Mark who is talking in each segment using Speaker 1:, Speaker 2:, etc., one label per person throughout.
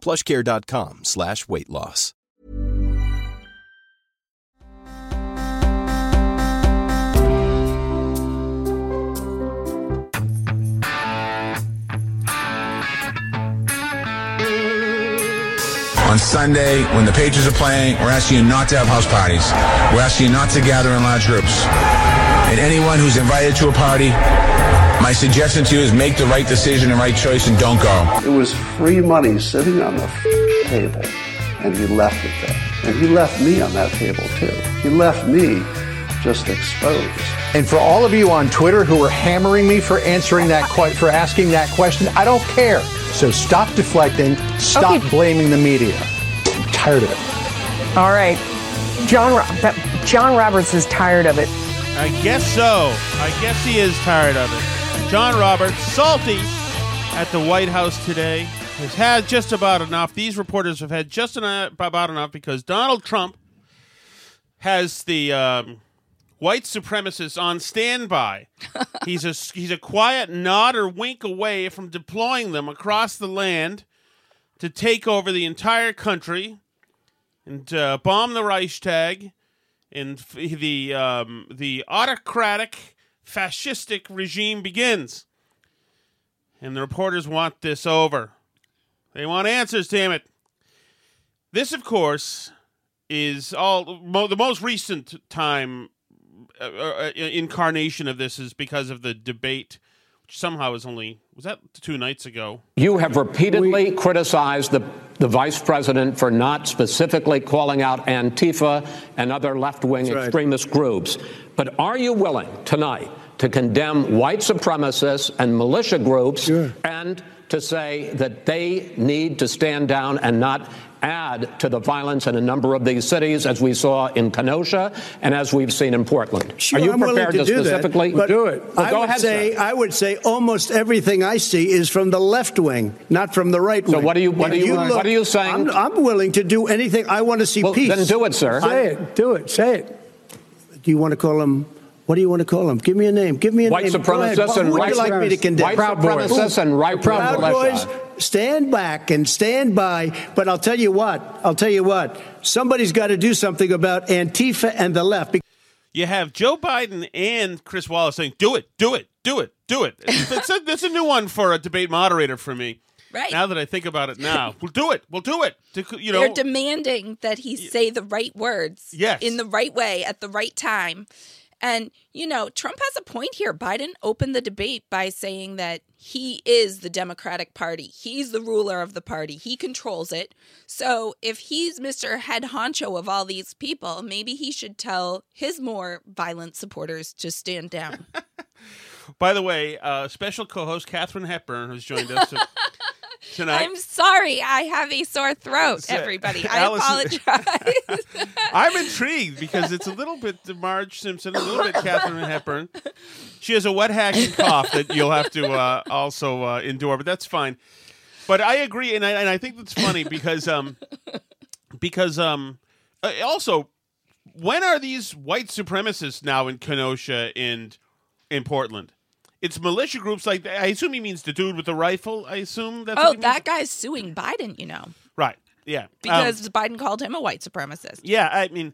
Speaker 1: plushcare.com slash weight loss.
Speaker 2: On Sunday, when the Patriots are playing, we're asking you not to have house parties. We're asking you not to gather in large groups. And anyone who's invited to a party, my suggestion to you is make the right decision and right choice and don't go.
Speaker 3: It was free money sitting on the f- table, and he left it there. And he left me on that table too. He left me just exposed.
Speaker 4: And for all of you on Twitter who are hammering me for answering that que- for asking that question, I don't care. So stop deflecting, stop
Speaker 5: Okay.
Speaker 4: blaming the media. I'm tired of it.
Speaker 5: All right. John Ro- John Roberts is tired of it.
Speaker 6: I guess so. I guess he is tired of it. John Roberts, salty at the White House today, has had just about enough. These reporters have had just about enough because Donald Trump has the um, white supremacists on standby. he's a he's a quiet nod or wink away from deploying them across the land to take over the entire country and uh, bomb the Reichstag and f- the um, the autocratic fascistic regime begins. And the reporters want this over. They want answers, damn it. This, of course, is all mo- the most recent time uh, uh, incarnation of this is because of the debate, which somehow was only was that two nights ago.
Speaker 7: You have repeatedly criticized the, the vice president for not specifically calling out Antifa and other left wing
Speaker 3: right.
Speaker 7: extremist groups. But are you willing tonight to condemn white supremacists and militia groups
Speaker 3: Sure.
Speaker 7: and to say that they need to stand down and not add to the violence in a number of these cities, as we saw in Kenosha and as we've seen in Portland?
Speaker 8: Sure,
Speaker 7: are you
Speaker 8: I'm
Speaker 7: prepared
Speaker 8: to, do
Speaker 7: specifically
Speaker 8: that, but
Speaker 7: do it? Well,
Speaker 8: I
Speaker 7: go
Speaker 8: would
Speaker 7: ahead,
Speaker 8: say
Speaker 7: sir.
Speaker 8: I would say almost everything I see is from the left wing, not from the right wing.
Speaker 7: So what are you- what are you- what are you saying?
Speaker 8: I'm, I'm willing to do anything. I want to see
Speaker 7: Well,
Speaker 8: peace.
Speaker 7: then do it, sir.
Speaker 8: Say it. Do it. Say it. Do you want to call them? What do you want to call them? Give me a name. Give me a
Speaker 7: White
Speaker 8: name. Go ahead.
Speaker 7: supremacists
Speaker 8: Who
Speaker 7: and
Speaker 8: would
Speaker 7: right
Speaker 8: you like me to condemn?
Speaker 7: White supremacists and right
Speaker 8: Proud
Speaker 7: militia.
Speaker 8: Boys, stand back and stand by. But I'll tell you what. I'll tell you what. Somebody's got to do something about Antifa and the left.
Speaker 6: You have Joe Biden and Chris Wallace saying, "Do it, do it, do it, do it." That's a, that's a new one for a debate moderator for me.
Speaker 9: Right.
Speaker 6: Now that I think about it, now we'll do it. We'll do it. To, you know,
Speaker 9: They're demanding that he say the right words
Speaker 6: Yes.
Speaker 9: in the right way at the right time. And, you know, Trump has a point here. Biden opened the debate by saying that he is the Democratic Party. He's the ruler of the party. He controls it. So if he's Mr. Head Honcho of all these people, maybe he should tell his more violent supporters to stand down.
Speaker 6: By the way, uh, special co-host Katharine Hepburn has joined us tonight.
Speaker 9: I'm sorry. I have a sore throat, everybody. I
Speaker 6: Allison-
Speaker 9: apologize.
Speaker 6: I'm intrigued because it's a little bit Marge Simpson, a little bit Katharine Hepburn. She has a wet hacking cough that you'll have to uh, also uh, endure, but that's fine. But I agree, and I, and I think that's funny because um, because um, uh, also, when are these white supremacists now in Kenosha and in Portland? It's militia groups like I assume he means the dude with the rifle. I assume that's
Speaker 9: oh, that guy's suing Biden, you know,
Speaker 6: right. Yeah, Um,
Speaker 9: because Biden called him a white supremacist.
Speaker 6: Yeah, I mean,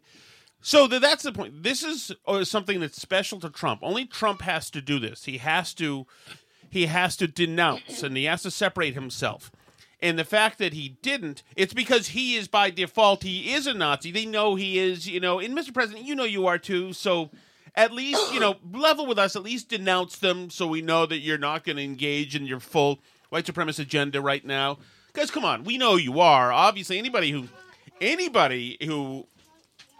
Speaker 6: so th- that's the point. This is uh, something that's special to Trump. Only Trump has to do this. He has to, he has to denounce and he has to separate himself. And the fact that he didn't, it's because he is by default he is a Nazi. They know he is, you know. And Mr. President, you know you are too. So at least you know level with us. At least denounce them so we know that you're not going to engage in your full white supremacist agenda right now. Because come on, we know you are. Obviously, anybody who anybody who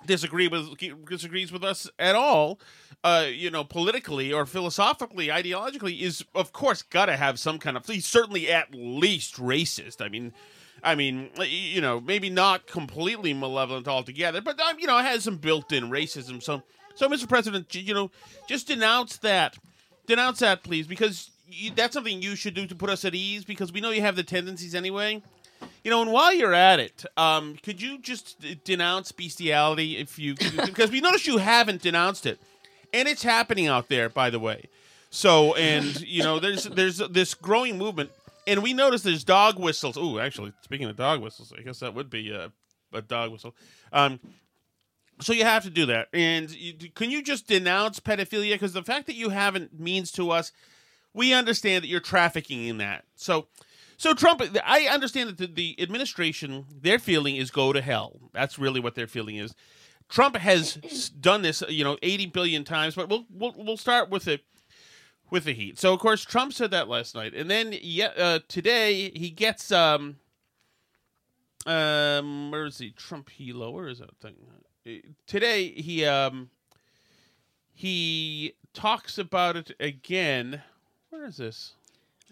Speaker 6: disagree with disagrees with us at all, uh, you know, politically or philosophically, ideologically, is of course got to have some kind of. He's certainly at least racist. I mean. I mean, you know, maybe not completely malevolent altogether, but um, you know, it has some built-in racism. So, so, Mr. President, you know, just denounce that, denounce that, please, because you, that's something you should do to put us at ease. Because we know you have the tendencies anyway. You know, and while you're at it, um, could you just d- denounce bestiality if you because we notice you haven't denounced it, and it's happening out there, by the way. So, and you know, there's there's this growing movement, and we notice there's dog whistles. Oh, actually, speaking of dog whistles, I guess that would be a, a dog whistle. Um, so you have to do that, and you, can you just denounce pedophilia? Because the fact that you haven't means to us, we understand that you're trafficking in that. So. So Trump, I understand that the, the administration, their feeling is go to hell. That's really what their feeling is. Trump has done this, you know, eighty billion times, but we'll we'll, we'll start with it with the heat. So of course Trump said that last night, and then yeah, uh, today he gets um um where is he Trump helo? Where is that thing? Today he um he talks about it again. Where is this?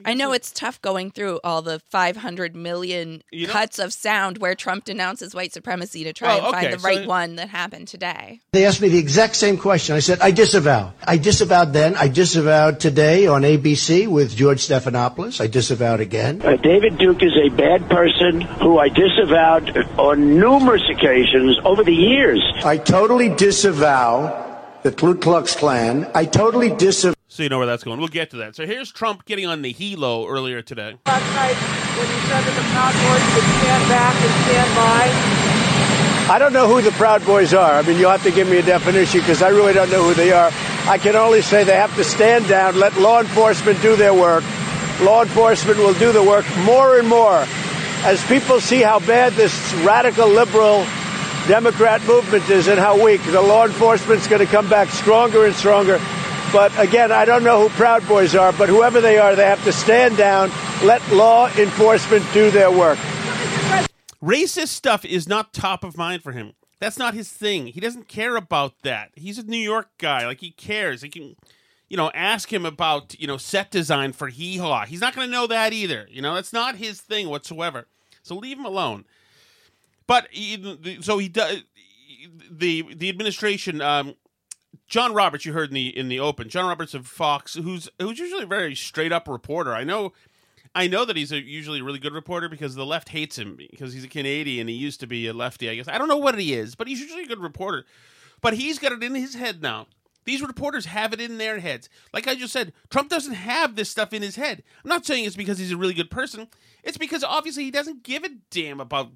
Speaker 9: I know it's tough going through all the 500 million
Speaker 6: You know-
Speaker 9: cuts of sound where Trump denounces white supremacy to try
Speaker 8: Oh,
Speaker 9: and
Speaker 8: okay,
Speaker 9: find the
Speaker 8: so-
Speaker 9: right one that happened today.
Speaker 8: They asked me the exact same question. I said, I disavow. I disavowed then. I disavowed today on ABC with George Stephanopoulos. I disavowed again.
Speaker 10: Uh, David Duke is a bad person who I disavowed on numerous occasions over the years.
Speaker 8: I totally disavow the Ku Klux Klan. I totally disavow.
Speaker 6: So you know where that's going. We'll get to that. So here's Trump getting on the helo earlier today.
Speaker 11: last night when you said that the Proud Boys would stand back and stand by.
Speaker 8: I don't know who the Proud Boys are. I mean, you'll have to give me a definition because I really don't know who they are. I can only say they have to stand down, let law enforcement do their work. Law enforcement will do the work more and more. As people see how bad this radical liberal Democrat movement is and how weak, the law enforcement's going to come back stronger and stronger. But again, I don't know who Proud Boys are, but whoever they are, they have to stand down, let law enforcement do their work.
Speaker 6: Racist stuff is not top of mind for him. That's not his thing. He doesn't care about that. He's a New York guy. Like he cares. He can, you know, ask him about you know set design for Hee Haw. He's not going to know that either. You know, that's not his thing whatsoever. So leave him alone. But so he does. The the administration, um, John Roberts, you heard in the in the open, John Roberts of Fox, who's who's usually a very straight up reporter. I know, I know that he's a usually a really good reporter because the left hates him because he's a Canadian. He used to be a lefty, I guess. I don't know what he is, but he's usually a good reporter. But he's got it in his head now. These reporters have it in their heads. Like I just said, Trump doesn't have this stuff in his head. I'm not saying it's because he's a really good person. It's because obviously he doesn't give a damn about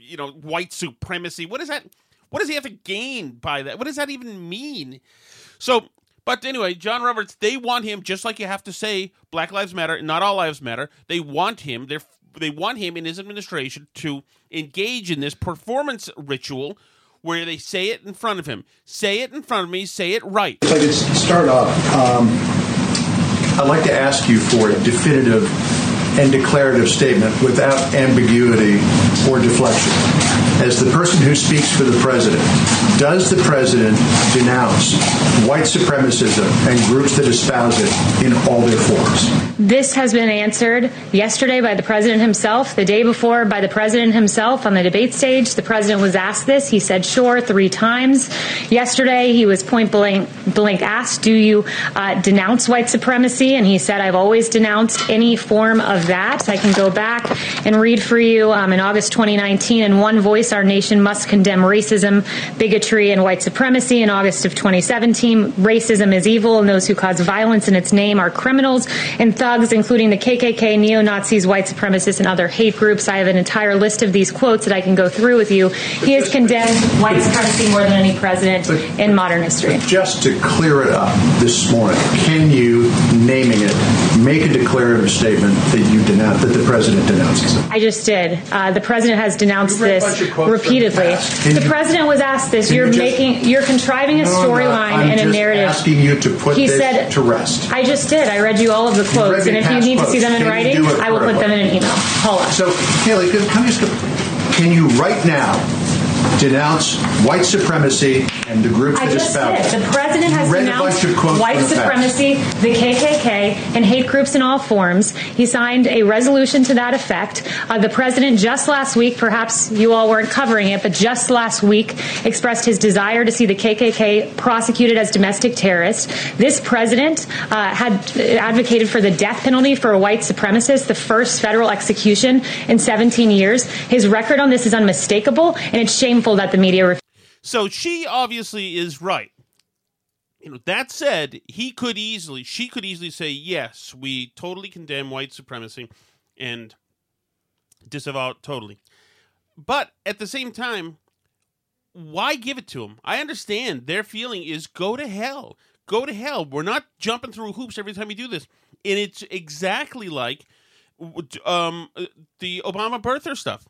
Speaker 6: you know white supremacy. What is that? What does he have to gain by that? What does that even mean? So, but anyway, John Roberts, they want him just like you have to say Black Lives Matter, not all lives matter. They want him. They they want him in his administration to engage in this performance ritual where they say it in front of him. Say it in front of me. Say it right.
Speaker 12: If I could start off, um, I'd like to ask you for a definitive and declarative statement without ambiguity or deflection. As the person who speaks for the president, does the president denounce white supremacism and groups that espouse it in all their forms?
Speaker 13: This has been answered yesterday by the president himself, the day before by the president himself on the debate stage. The president was asked this. He said sure three times. Yesterday, he was point blank, blank asked, Do you uh, denounce white supremacy? And he said, I've always denounced any form of that. I can go back and read for you um, in August 2019 in one voice, our nation must condemn racism, bigotry, and white supremacy. In August of 2017, racism is evil, and those who cause violence in its name are criminals and thugs, including the KKK, neo Nazis, white supremacists, and other hate groups. I have an entire list of these quotes that I can go through with you. He has condemned white supremacy more than any president in modern history.
Speaker 12: Just to clear it up this morning, can you, naming it, make a declarative statement that you denounce, that the president denounces it?
Speaker 13: I just did. Uh, the president has denounced
Speaker 12: You read a
Speaker 13: this
Speaker 12: bunch of quotes from the
Speaker 13: repeatedly. The
Speaker 12: you-
Speaker 13: president was asked this. You're
Speaker 12: you just-
Speaker 13: making, you're contriving a
Speaker 12: No, I'm not.
Speaker 13: storyline
Speaker 12: I'm
Speaker 13: and a narrative.
Speaker 12: asking you to put
Speaker 13: he
Speaker 12: this
Speaker 13: said,
Speaker 12: to rest.
Speaker 13: I just did. I read you all of the quotes, and if you
Speaker 12: past
Speaker 13: need to see them in
Speaker 12: Can
Speaker 13: writing, I will put them in an email. Hold on.
Speaker 12: So, Haley, can, can, you just, can you right now denounce white supremacy and the group
Speaker 13: I
Speaker 12: that
Speaker 13: just did.
Speaker 12: it?
Speaker 13: The president has denounced
Speaker 12: bunch of quotes
Speaker 13: white supremacy, the KKK, and hate groups in all forms. He signed a resolution to that effect. Uh, the president just last week, perhaps you all weren't covering it, but just last week expressed his desire to see the KKK prosecuted as domestic terrorists. This president uh, had advocated for the death penalty for a white supremacist, the first federal execution in 17 years. His record on this is unmistakable, and it's shameful that the media.
Speaker 6: So she obviously is right. You know, that said, he could easily, she could easily say, yes, we totally condemn white supremacy and disavow it totally. But at the same time, why give it to them? I understand their feeling is go to hell. Go to hell. We're not jumping through hoops every time we do this. And it's exactly like um, the Obama birther stuff.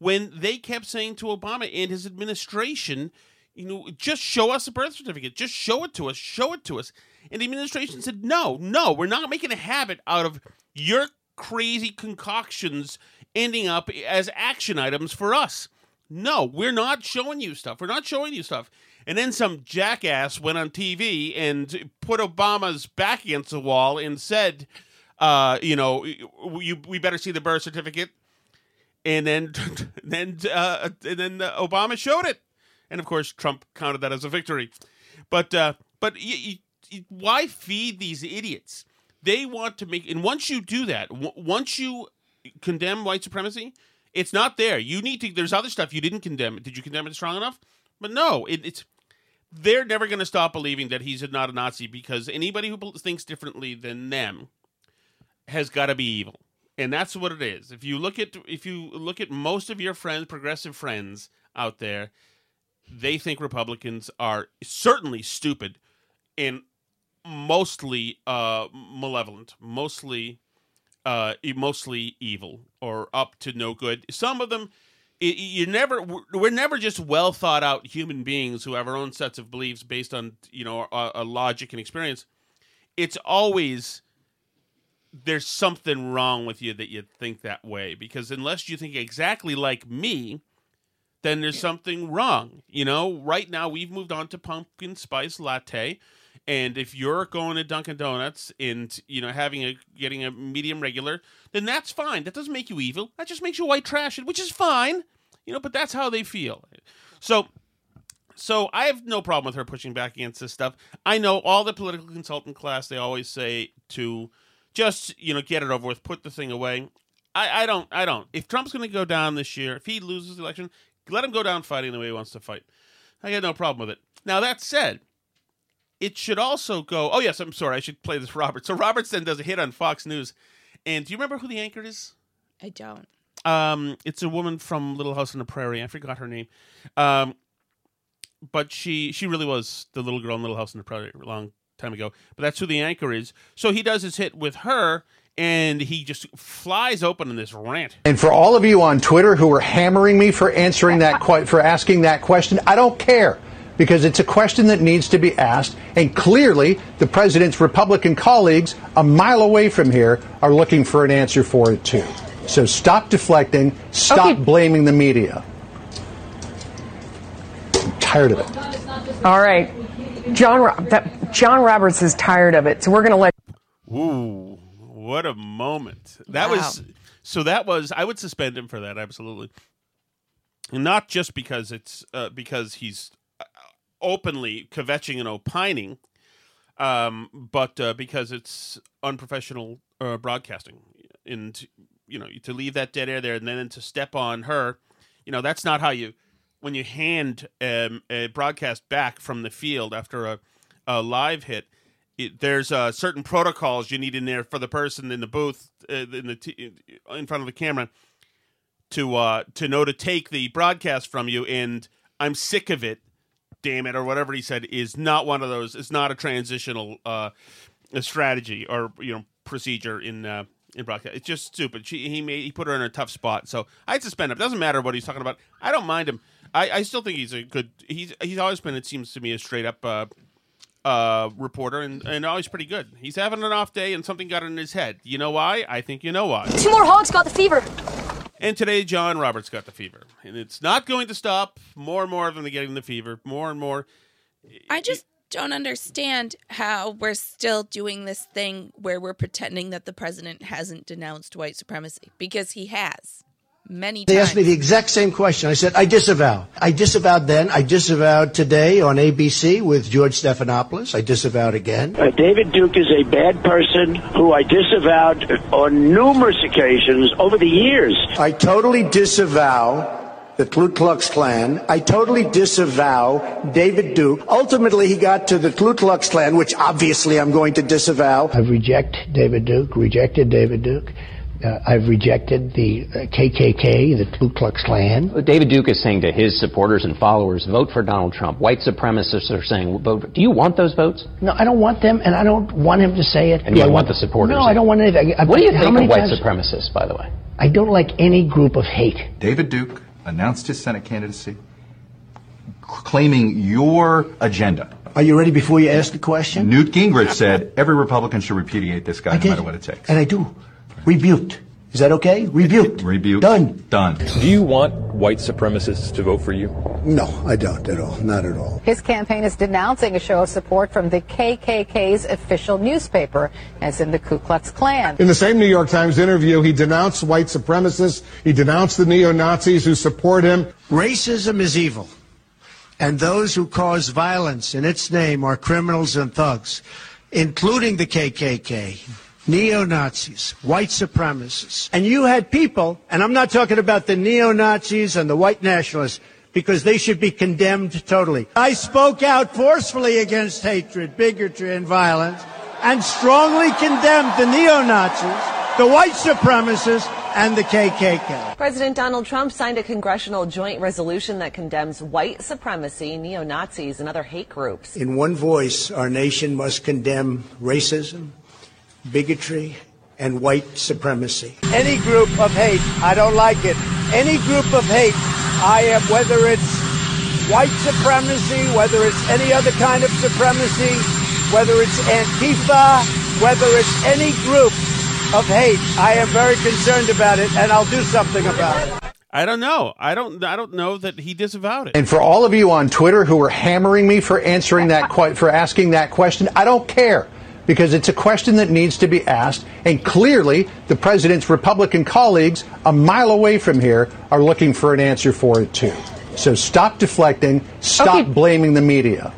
Speaker 6: When they kept saying to Obama and his administration, you know, just show us a birth certificate. Just show it to us. Show it to us. And the administration said, no, no, we're not making a habit out of your crazy concoctions ending up as action items for us. No, we're not showing you stuff. We're not showing you stuff. And then some jackass went on TV and put Obama's back against the wall and said, uh, you know, you, we better see the birth certificate. And then, then, uh, and then uh, Obama showed it, and of course Trump counted that as a victory. But, uh, but y- y- why feed these idiots? They want to make, and once you do that, w- once you condemn white supremacy, it's not there. You need to. There's other stuff you didn't condemn. Did you condemn it strong enough? But no, it, it's they're never going to stop believing that he's not a Nazi because anybody who thinks differently than them has got to be evil, and that's what it is. If you look at if you look at most of your friends, progressive friends out there, they think Republicans are certainly stupid and mostly uh, malevolent, mostly uh, mostly evil or up to no good. Some of them, you never, we're never just well thought out human beings who have our own sets of beliefs based on you know a logic and experience. It's always there's something wrong with you that you think that way because unless you think exactly like me, then there's something wrong. You know, right now we've moved on to pumpkin spice latte. And if you're going to Dunkin' Donuts and you know having a getting a medium regular, then that's fine. That doesn't make you evil. That just makes you white trash, which is fine. You know, but that's how they feel. So so I have no problem with her pushing back against this stuff. I know all the political consultant class they always say to just, you know, get it over with, put the thing away. I, I don't I don't. If Trump's gonna go down this year, if he loses the election, let him go down fighting the way he wants to fight. I got no problem with it. Now that said, it should also go. Oh yes, I'm sorry. I should play this Robert. So Roberts then does a hit on Fox News, and do you remember who the anchor is?
Speaker 9: I don't.
Speaker 6: Um, it's a woman from Little House on the Prairie. I forgot her name. Um, but she she really was the little girl in Little House on the Prairie long time ago. But that's who the anchor is. So he does his hit with her, and he just flies open in this rant.
Speaker 4: And for all of you on Twitter who are hammering me for answering that que- for asking that question, I don't care because it's a question that needs to be asked and clearly the president's Republican colleagues a mile away from here are looking for an answer for it too. So stop deflecting, stop blaming the media. I'm tired of it.
Speaker 5: All right. John, that, John Roberts is tired of it, so we're going to let.
Speaker 6: Ooh, what a moment! That
Speaker 5: Wow.
Speaker 6: was so. That was I would suspend him for that absolutely, not just because it's uh, because he's uh, openly kvetching and opining, um, but uh, because it's unprofessional uh, broadcasting. and you know to leave that dead air there and then to step on her, you know that's not how you when you hand um, a broadcast back from the field after a, a live hit. It, there's uh, certain protocols you need in there for the person in the booth uh, in the t- in front of the camera to uh, to know to take the broadcast from you. And I'm sick of it, damn it, or whatever he said is not one of those. It's not a transitional uh, strategy or you know procedure in uh, in broadcast. It's just stupid. She, he made he put her in a tough spot. So I suspend him. Doesn't matter what he's talking about. I don't mind him. I, I still think he's a good. He's he's always been. It seems to me a straight up. Uh, uh, reporter and, and always pretty good. He's having an off day and something got in his head. You know why? I think you know why.
Speaker 14: Two more hogs got the fever.
Speaker 6: And today, John Roberts got the fever, and it's not going to stop. More and more of them are getting the fever. More and more.
Speaker 9: I just don't understand how we're still doing this thing where we're pretending that the president hasn't denounced white supremacy because he has many
Speaker 15: They
Speaker 9: times.
Speaker 15: asked me the exact same question. I said, I disavow. I disavowed then. I disavowed today on ABC with George Stephanopoulos. I disavowed again.
Speaker 10: Uh, David Duke is a bad person who I disavowed on numerous occasions over the years.
Speaker 15: I totally disavow the Ku Klux Klan. I totally disavow David Duke. Ultimately, he got to the Ku Klux Klan, which obviously I'm going to disavow. I reject David Duke, rejected David Duke. Uh, I've rejected the uh, KKK, the Ku Klux Klan.
Speaker 16: David Duke is saying to his supporters and followers, vote for Donald Trump. White supremacists are saying, vote. Do you want those votes?
Speaker 15: No, I don't want them, and I don't want him to say it.
Speaker 16: And
Speaker 15: Do
Speaker 16: you
Speaker 15: I
Speaker 16: want the supporters?
Speaker 15: No, I don't want anything. I-
Speaker 16: What do you
Speaker 15: how
Speaker 16: think
Speaker 15: many
Speaker 16: of white
Speaker 15: times-
Speaker 16: supremacists, by the way?
Speaker 15: I don't like any group of hate.
Speaker 17: David Duke announced his Senate candidacy, claiming your agenda.
Speaker 15: Are you ready before you ask the question?
Speaker 17: Newt Gingrich said every Republican should repudiate this guy, no matter what it takes.
Speaker 15: And I do. Rebuked. Is that okay? Rebuked.
Speaker 17: Rebuked.
Speaker 15: Done.
Speaker 17: Done.
Speaker 18: Do you want white supremacists to vote for you?
Speaker 15: No, I don't at all. Not at all.
Speaker 19: His campaign is denouncing a show of support from the KKK's official newspaper, as in the Ku Klux Klan.
Speaker 20: In the same New York Times interview, he denounced white supremacists. He denounced the neo Nazis who support him.
Speaker 15: Racism is evil. And those who cause violence in its name are criminals and thugs, including the KKK, neo Nazis, white supremacists. And you had people, and I'm not talking about the neo Nazis and the white nationalists, because they should be condemned totally. I spoke out forcefully against hatred, bigotry, and violence, and strongly condemned the neo Nazis, the white supremacists, and the KKK.
Speaker 21: President Donald Trump signed a congressional joint resolution that condemns white supremacy, neo Nazis, and other hate groups.
Speaker 15: In one voice, our nation must condemn racism, bigotry, and white supremacy. Any group of hate, I don't like it. Any group of hate, I am, whether it's white supremacy, whether it's any other kind of supremacy, whether it's Antifa, whether it's any group of hate, I am very concerned about it, and I'll do something about it.
Speaker 6: I don't know. I don't. I don't know that he disavowed it.
Speaker 4: And for all of you on Twitter who are hammering me for answering that que- for asking that question, I don't care because it's a question that needs to be asked and clearly the president's Republican colleagues a mile away from here are looking for an answer for it too. So stop deflecting, stop blaming the media.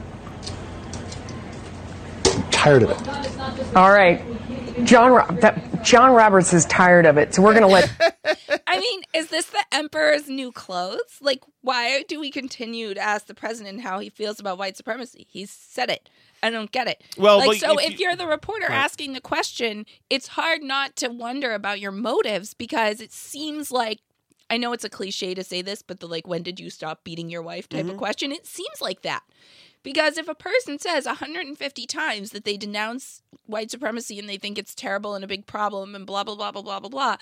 Speaker 4: I'm tired of it.
Speaker 5: All right. John that, John Roberts is tired of it, so we're going to let
Speaker 9: I mean, is this the emperor's new clothes? Like, why do we continue to ask the president how he feels about white supremacy? He's said it. I don't get it.
Speaker 6: Well,
Speaker 9: like, so
Speaker 6: if you-
Speaker 9: are the reporter
Speaker 6: Right.
Speaker 9: asking the question, it's hard not to wonder about your motives because it seems like I know it's a cliche to say this, but the like, when did you stop beating your wife type
Speaker 6: Mm-hmm.
Speaker 9: of question, it seems like that. Because if a person says 150 times that they denounce white supremacy and they think it's terrible and a big problem and blah, blah, blah, blah, blah, blah, blah,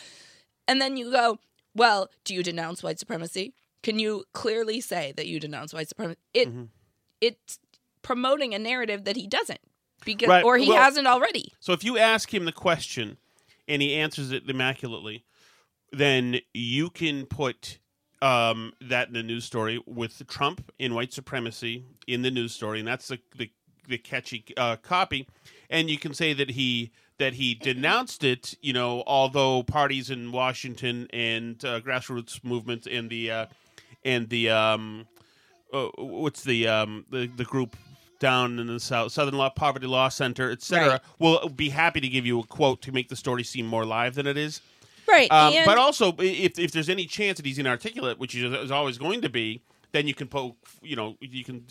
Speaker 9: and then you go, well, do you denounce white supremacy? Can you clearly say that you denounce white supremacy? It
Speaker 6: Mm-hmm.
Speaker 9: it's promoting a narrative that he doesn't because
Speaker 6: Right,
Speaker 9: or he
Speaker 6: well-
Speaker 9: hasn't already.
Speaker 6: So if you ask him the question and he answers it immaculately, then you can put um, that in the news story with Trump in white supremacy in the news story, and that's the the, the catchy uh, copy. And you can say that he that he denounced it. You know, although parties in Washington and uh, grassroots movements and the uh, and the um, uh, what's the um the, the group down in the south southern law poverty law center etc
Speaker 9: Right.
Speaker 6: will be happy to give you a quote to make the story seem more live than it is
Speaker 9: Right,
Speaker 6: Um,
Speaker 9: and-
Speaker 6: but also, if if there's any chance that he's inarticulate, which is, is always going to be, then you can poke, you know, you can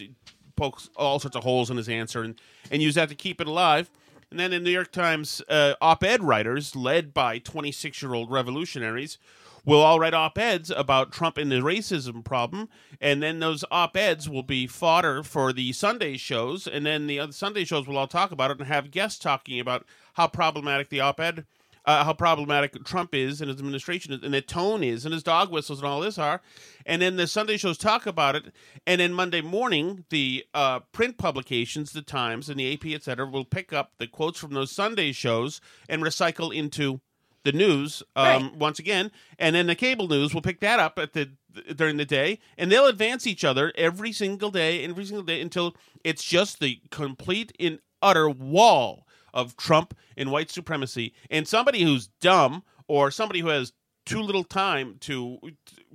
Speaker 6: poke all sorts of holes in his answer and and use that to keep it alive. And then the New York Times, uh, op-ed writers led by 26-year-old revolutionaries will all write op-eds about Trump and the racism problem, and then those op-eds will be fodder for the Sunday shows, and then the other Sunday shows will all talk about it and have guests talking about how problematic the op-ed, uh, how problematic Trump is and his administration is, and the tone is, and his dog whistles and all this are, and then the Sunday shows talk about it, and then Monday morning the uh, print publications, the Times and the AP, etc., will pick up the quotes from those Sunday shows and recycle into the news um, once again, and then the cable news will pick that up at the during the day, and they'll advance each other every single day, every single day until it's just the complete and utter wall of Trump and white supremacy. And somebody who's dumb or somebody who has too little time to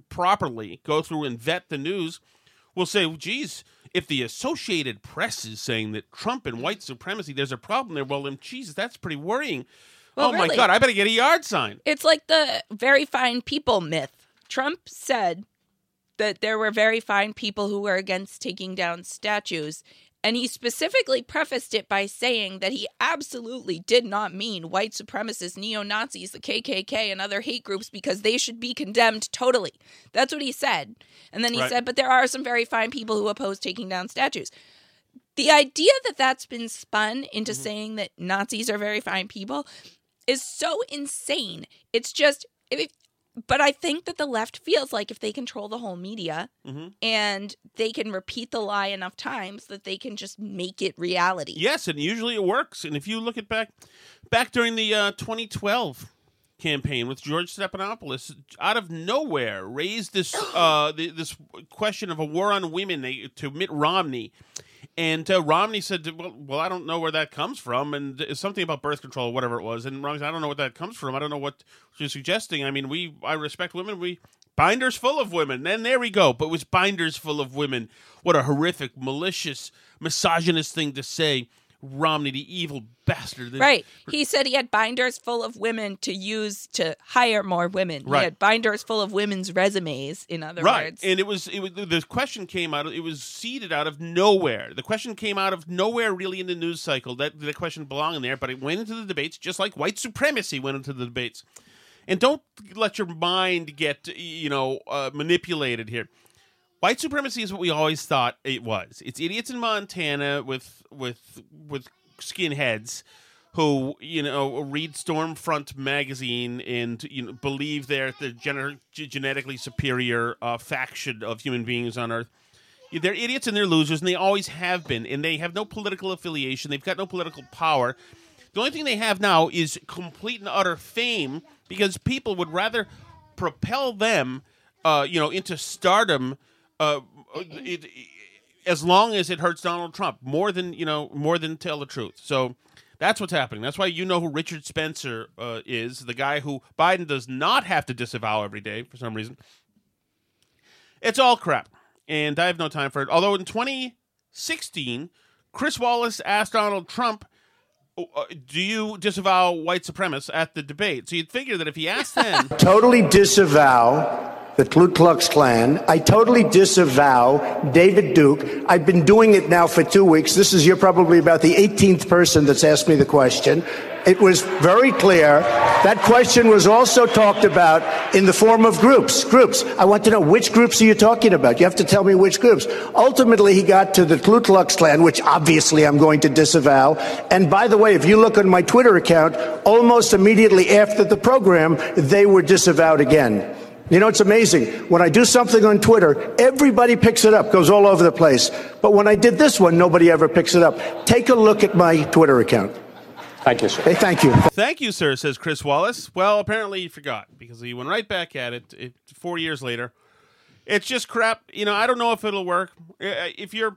Speaker 6: properly go through and vet the news will say, well, geez, if the Associated Press is saying that Trump and white supremacy, there's a problem there, well, then, Jesus, that's pretty worrying.
Speaker 9: Well,
Speaker 6: oh, my. God, I better get a yard sign.
Speaker 9: It's like the very fine people myth. Trump said that there were very fine people who were against taking down statues. And he specifically prefaced it by saying that he absolutely did not mean white supremacists, neo Nazis, the KKK, and other hate groups because they should be condemned totally. That's what he said. And then he
Speaker 22: Right.
Speaker 9: said, but there are some very fine people who oppose taking down statues. The idea that that's been spun into mm-hmm. saying that Nazis are very fine people is so insane. It's just, if, but I think that the left feels like if they control the whole media
Speaker 6: Mm-hmm.
Speaker 9: and they can repeat the lie enough times that they can just make it reality.
Speaker 6: Yes, and usually it works. And if you look at back back during the uh, 2012 campaign with George Stephanopoulos, out of nowhere raised this uh, the, this question of a war on women they, to Mitt Romney. And uh, Romney said, well, well, I don't know where that comes from. And it's something about birth control, whatever it was. And Romney said, I don't know what that comes from. I don't know what you're suggesting. I mean, we, I respect women. We, binders full of women. Then there we go. But it was binders full of women. What a horrific, malicious, misogynist thing to say. Romney, the evil bastard. that-
Speaker 9: Right. He said he had binders full of women to use to hire more women.
Speaker 6: Right.
Speaker 9: He had binders full of women's resumes, in other
Speaker 6: right.
Speaker 9: words.
Speaker 6: And it was, it was the question came out. It was seeded out of nowhere. The question came out of nowhere, really, in the news cycle. That the question belonged in there, but it went into the debates just like white supremacy went into the debates. And don't let your mind get you know uh, manipulated here. White supremacy is what we always thought it was. It's idiots in Montana with with with skinheads who you know read Stormfront magazine and you know believe they're the gener- genetically superior uh, faction of human beings on Earth. They're idiots and they're losers, and they always have been. And they have no political affiliation. They've got no political power. The only thing they have now is complete and utter fame because people would rather propel them, uh, you know, into stardom. Uh, it, as long as it hurts Donald Trump more than you know more than tell the truth. So that's what's happening. That's why you know who Richard Spencer uh, is, the guy who Biden does not have to disavow every day for some reason. It's all crap, and I have no time for it. Although in 2016, Chris Wallace asked Donald Trump. Uh, do you disavow white supremacists at the debate? So you'd figure that if he asked them,
Speaker 15: totally disavow the Ku Klux Klan. I totally disavow David Duke. I've been doing it now for two weeks. This is you're probably about the 18th person that's asked me the question. It was very clear. That question was also talked about in the form of groups. Groups. I want to know which groups are you talking about? You have to tell me which groups. Ultimately, he got to the Ku Klux Klan, which obviously I'm going to disavow. And by the way, if you look on my Twitter account, almost immediately after the program, they were disavowed again. You know, it's amazing. When I do something on Twitter, everybody picks it up, goes all over the place. But when I did this one, nobody ever picks it up. Take a look at my Twitter account.
Speaker 7: Thank you, sir.
Speaker 15: Hey, thank you.
Speaker 6: Thank you, sir, says Chris Wallace. Well, apparently he forgot because he went right back at it, it four years later. It's just crap. You know, I don't know if it'll work. If you're,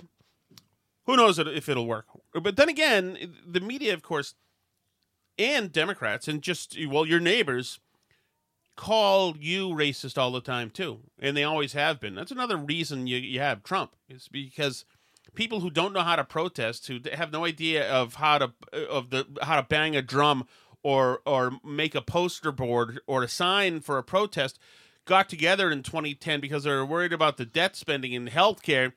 Speaker 6: who knows if it'll work. But then again, the media, of course, and Democrats and just, well, your neighbors call you racist all the time, too. And they always have been. That's another reason you, you have Trump, is because people who don't know how to protest, who have no idea of how to uh, of the how to bang a drum or or make a poster board or a sign for a protest got together in 2010 because they were worried about the debt spending in healthcare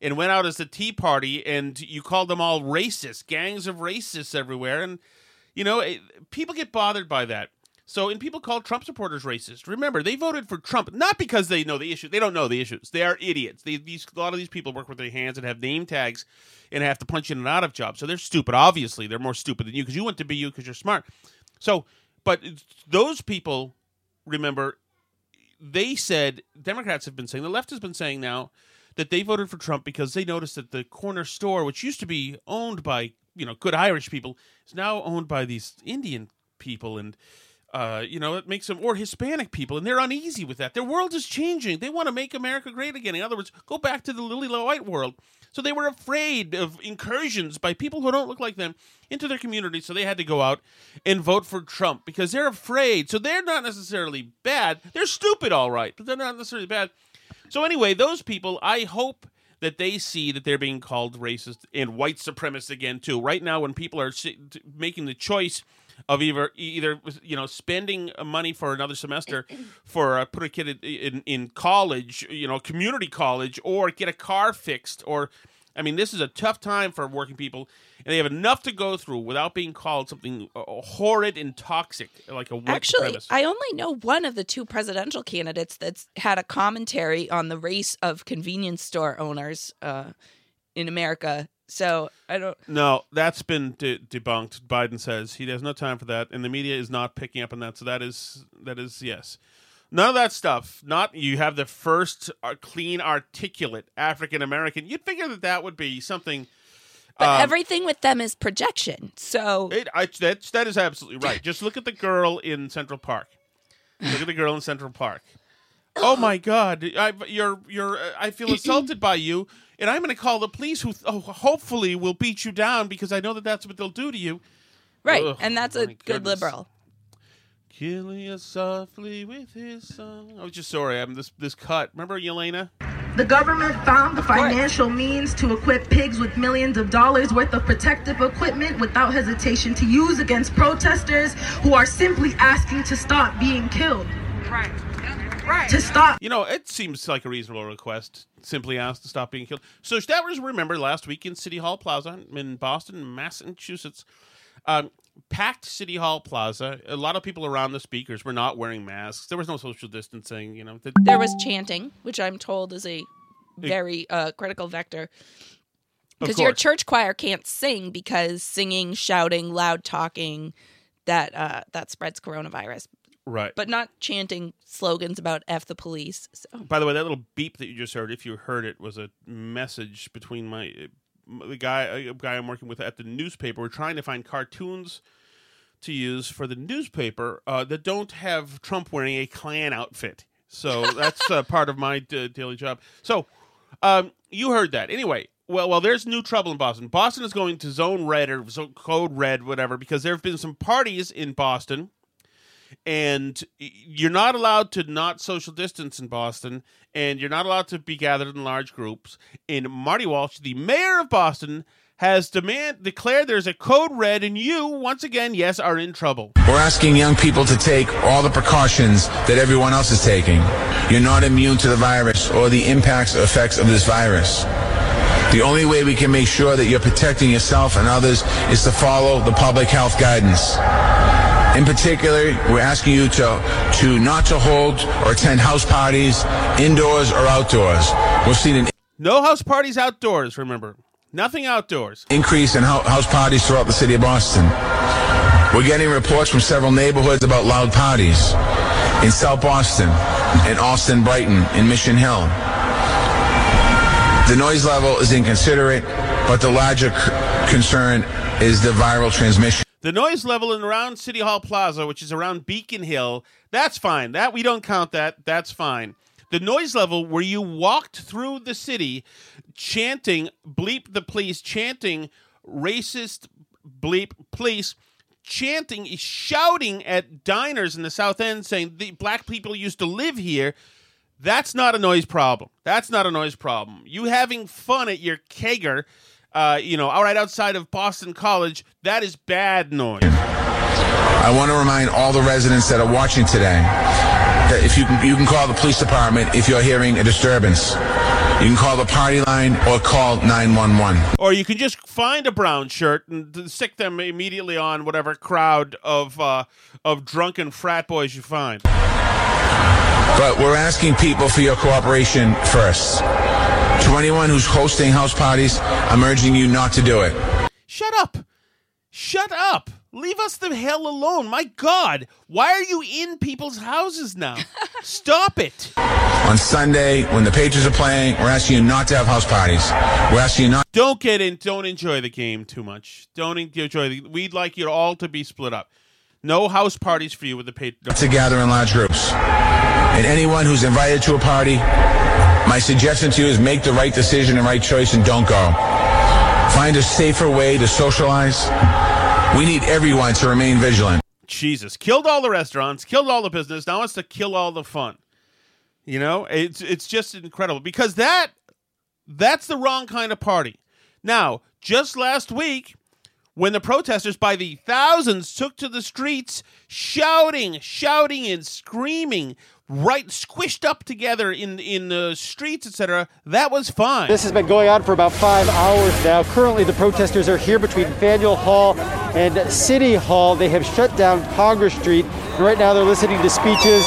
Speaker 6: and went out as a tea party and you called them all racist gangs of racists everywhere and you know it, people get bothered by that so and people call trump supporters racist. Remember they voted for trump not because they know the issue they don't know the issues. They are idiots. They, these a lot of these people work with their hands and have name tags and have to punch in and out of jobs. So they're stupid. Obviously they're more stupid than you because you want to be you because you're smart. So but those people remember they said Democrats have been saying the left has been saying now that they voted for Trump because they noticed that the corner store, which used to be owned by you know good Irish people, is now owned by these Indian people, and uh, you know it makes them or Hispanic people, and they're uneasy with that. Their world is changing. They want to make America great again. In other words, go back to the lily white world. So they were afraid of incursions by people who don't look like them into their community. So they had to go out and vote for Trump because they're afraid. So they're not necessarily bad. They're stupid, all right, but they're not necessarily bad. So anyway, those people, I hope that they see that they're being called racist and white supremacist again too. Right now, when people are making the choice of either either you know spending money for another semester for uh, put a kid in, in college, you know, community college, or get a car fixed, or I mean, this is a tough time for working people, and they have enough to go through without being called something uh, horrid and toxic like a
Speaker 9: Actually,
Speaker 6: supremacist.
Speaker 9: I only know one of the two presidential candidates that's had a commentary on the race of convenience store owners uh, in America so I don't.
Speaker 6: No, that's been de- debunked. Biden says he has no time for that, and the media is not picking up on that. So that is that is yes. None of that stuff. Not you have the first uh, clean, articulate African American. You'd figure that that would be something.
Speaker 9: But
Speaker 6: um,
Speaker 9: everything with them is projection. So
Speaker 6: it, I, that's that is absolutely right. Just look at the girl in Central Park. Look at the girl in Central Park. Oh my God! I, you're you're. Uh, I feel assaulted by you and I'm going to call the police, who oh, hopefully will beat you down because I know that that's what they'll do to you.
Speaker 9: Right,
Speaker 6: Ugh,
Speaker 9: and that's a good
Speaker 6: goodness.
Speaker 9: liberal.
Speaker 6: Killing you softly with his song. I was just sorry. I'm this this cut. Remember Yelena?
Speaker 22: The government found the financial means to equip pigs with millions of dollars worth of protective equipment without hesitation to use against protesters who are simply asking to stop being killed. Right. Right. To stop.
Speaker 6: You know, it seems like a reasonable request. Simply ask to stop being killed. So that was remember last week in City Hall Plaza in Boston, Massachusetts. Um, packed City Hall Plaza. A lot of people around the speakers were not wearing masks. There was no social distancing. You know, the-
Speaker 9: There was chanting, which I'm told is a very uh, critical vector. Because your church choir can't sing because singing, shouting, loud talking, that uh, that spreads coronavirus.
Speaker 6: Right.
Speaker 9: But not chanting slogans about "f the police." So
Speaker 6: By the way, that little beep that you just heard, if you heard it, was a message between my the guy a guy I'm working with at the newspaper. We're trying to find cartoons to use for the newspaper uh, that don't have Trump wearing a Klan outfit. So that's uh, part of my d- daily job. So um, you heard that anyway. Well, well, there's new trouble in Boston. Boston is going to zone red or zo- code red, whatever, because there have been some parties in Boston and you're not allowed to not social distance in Boston, and you're not allowed to be gathered in large groups. And Marty Walsh, the mayor of Boston, has demand declared there's a code red, and you once again, yes, are in trouble.
Speaker 23: We're asking young people to take all the precautions that everyone else is taking. You're not immune to the virus or the impacts or effects of this virus. The only way we can make sure that you're protecting yourself and others is to follow the public health guidance. In particular, we're asking you to, to not to hold or attend house parties, indoors or outdoors. We've seen an
Speaker 6: No house parties outdoors. Remember, nothing outdoors.
Speaker 23: increase in house parties throughout the city of Boston. We're getting reports from several neighborhoods about loud parties in South Boston, in Allston, Brighton, in Mission Hill. The noise level is inconsiderate, but the larger c- concern is the viral transmission.
Speaker 6: The noise level in around City Hall Plaza, which is around Beacon Hill, that's fine. That we don't count that. That's fine. The noise level where you walked through the city chanting bleep the police, chanting racist bleep police, chanting shouting at diners in the South End saying the black people used to live here. That's not a noise problem. That's not a noise problem. You having fun at your kegger, uh, you know, all right outside of Boston College, that is bad noise.
Speaker 23: I want to remind all the residents that are watching today that if you can, you can call the police department if you're hearing a disturbance. You can call the party line or call 911.
Speaker 6: Or you can just find a brown shirt and stick them immediately on whatever crowd of uh, of drunken frat boys you find.
Speaker 23: But we're asking people for your cooperation first. To anyone who's hosting house parties, I'm urging you not to do it.
Speaker 6: Shut up. Shut up. Leave us the hell alone. My God. Why are you in people's houses now? Stop it.
Speaker 23: On Sunday, when the Patriots are playing, we're asking you not to have house parties. We're asking you not
Speaker 6: Don't get in. Don't enjoy the game too much. Don't enjoy the. We'd like you all to be split up. No house parties for you with the Patriots.
Speaker 23: to gather in large groups. And anyone who's invited to a party, my suggestion to you is make the right decision and right choice and don't go. Find a safer way to socialize. We need everyone to remain vigilant.
Speaker 6: Jesus, killed all the restaurants, killed all the business. Now wants to kill all the fun. You know, it's it's just incredible because that that's the wrong kind of party. Now, just last week, when the protesters by the thousands took to the streets, shouting, shouting, and screaming, right squished up together in in the streets, etc., that was fine.
Speaker 24: This has been going on for about five hours now. Currently, the protesters are here between Faneuil Hall and City Hall. They have shut down Congress Street, and right now they're listening to speeches.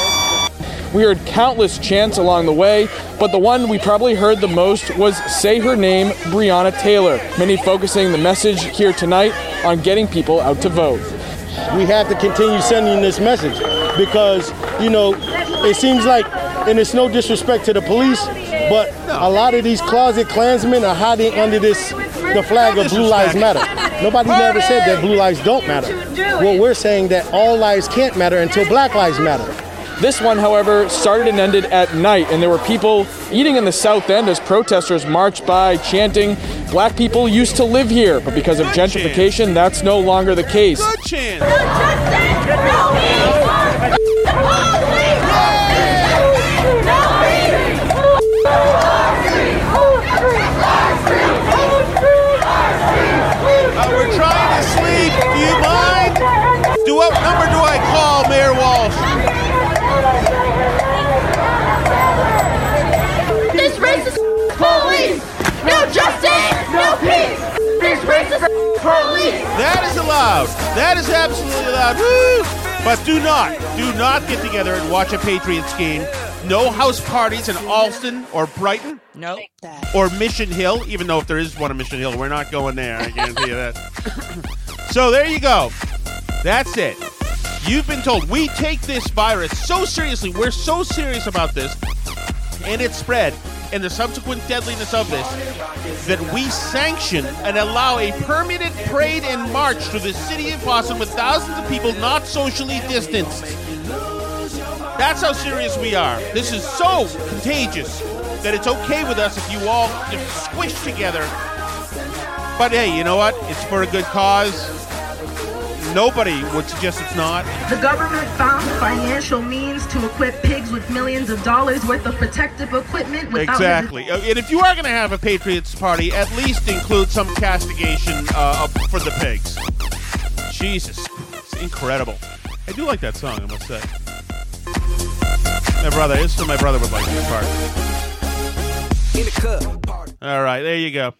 Speaker 18: We heard countless chants along the way, but the one we probably heard the most was Say Her Name, Breonna Taylor. Many focusing the message here tonight on getting people out to vote.
Speaker 25: we have to continue sending this message because you know it seems like and it's no disrespect to the police but a lot of these closet klansmen are hiding under this the flag of blue lives matter. Nobody ever said that blue lives don't matter. Well we're saying that all lives can't matter until black lives matter.
Speaker 18: This one, however, started and ended at night, and there were people eating in the South End as protesters marched by, chanting, Black people used to live here, but because of gentrification, that's no longer the case.
Speaker 6: Good chance. Uh, we're trying to sleep. Do you mind? Do what number do I call, Mayor Walsh?
Speaker 26: This racist police! No justice! No peace! This racist police!
Speaker 6: That is allowed. That is absolutely allowed. Woo! But do not, do not get together and watch a Patriots game. No house parties in Allston or Brighton.
Speaker 9: Nope.
Speaker 6: Or Mission Hill, even though if there is one in Mission Hill, we're not going there. I guarantee you that. so there you go. That's it. You've been told we take this virus so seriously. We're so serious about this and its spread and the subsequent deadliness of this that we sanction and allow a permitted parade and march through the city of Boston with thousands of people not socially distanced. That's how serious we are. This is so contagious that it's okay with us if you all just squish together. But hey, you know what? It's for a good cause. Nobody would suggest it's not.
Speaker 22: The government found financial means to equip pigs with millions of dollars worth of protective equipment without
Speaker 6: Exactly. Uh, And if you are going to have a Patriots party, at least include some castigation uh, for the pigs. Jesus. It's incredible. I do like that song, I must say. My brother, this is my brother would like this part. All right, there you go.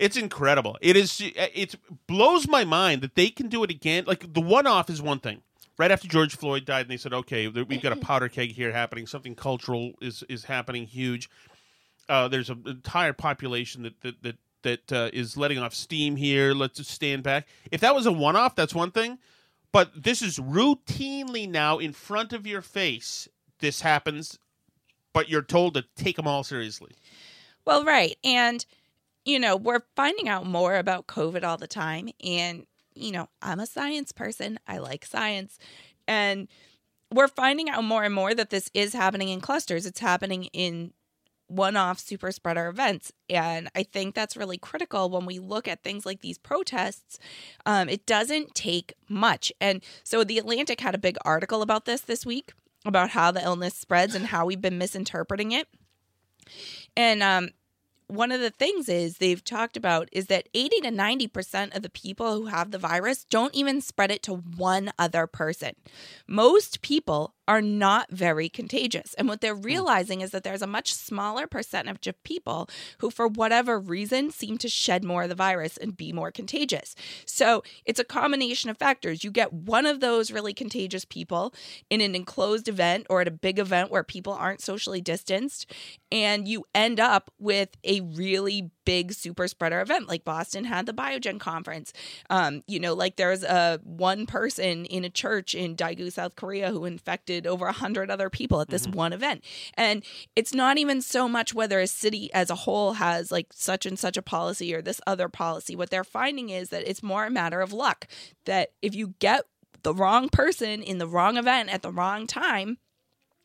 Speaker 6: It's incredible. It is. It blows my mind that they can do it again. Like the one-off is one thing. Right after George Floyd died, and they said, "Okay, we've got a powder keg here happening. Something cultural is is happening huge. Uh, there's an entire population that that that that uh, is letting off steam here. Let's just stand back. If that was a one-off, that's one thing. But this is routinely now in front of your face. This happens, but you're told to take them all seriously.
Speaker 9: Well, right. And, you know, we're finding out more about COVID all the time. And, you know, I'm a science person, I like science. And we're finding out more and more that this is happening in clusters. It's happening in one off super spreader events. And I think that's really critical when we look at things like these protests. Um, it doesn't take much. And so The Atlantic had a big article about this this week about how the illness spreads and how we've been misinterpreting it. And um, one of the things is they've talked about is that 80 to 90% of the people who have the virus don't even spread it to one other person. Most people are not very contagious. And what they're hmm. realizing is that there's a much smaller percentage of people who, for whatever reason, seem to shed more of the virus and be more contagious. So it's a combination of factors. You get one of those really contagious people in an enclosed event or at a big event where people aren't socially distanced, and you end up with a really big super spreader event like Boston had the Biogen conference. Um, you know, like there's a one person in a church in Daegu, South Korea who infected over a hundred other people at this one event. And it's not even so much whether a city as a whole has like such and such a policy or this other policy. What they're finding is that it's more a matter of luck. That if you get the wrong person in the wrong event at the wrong time,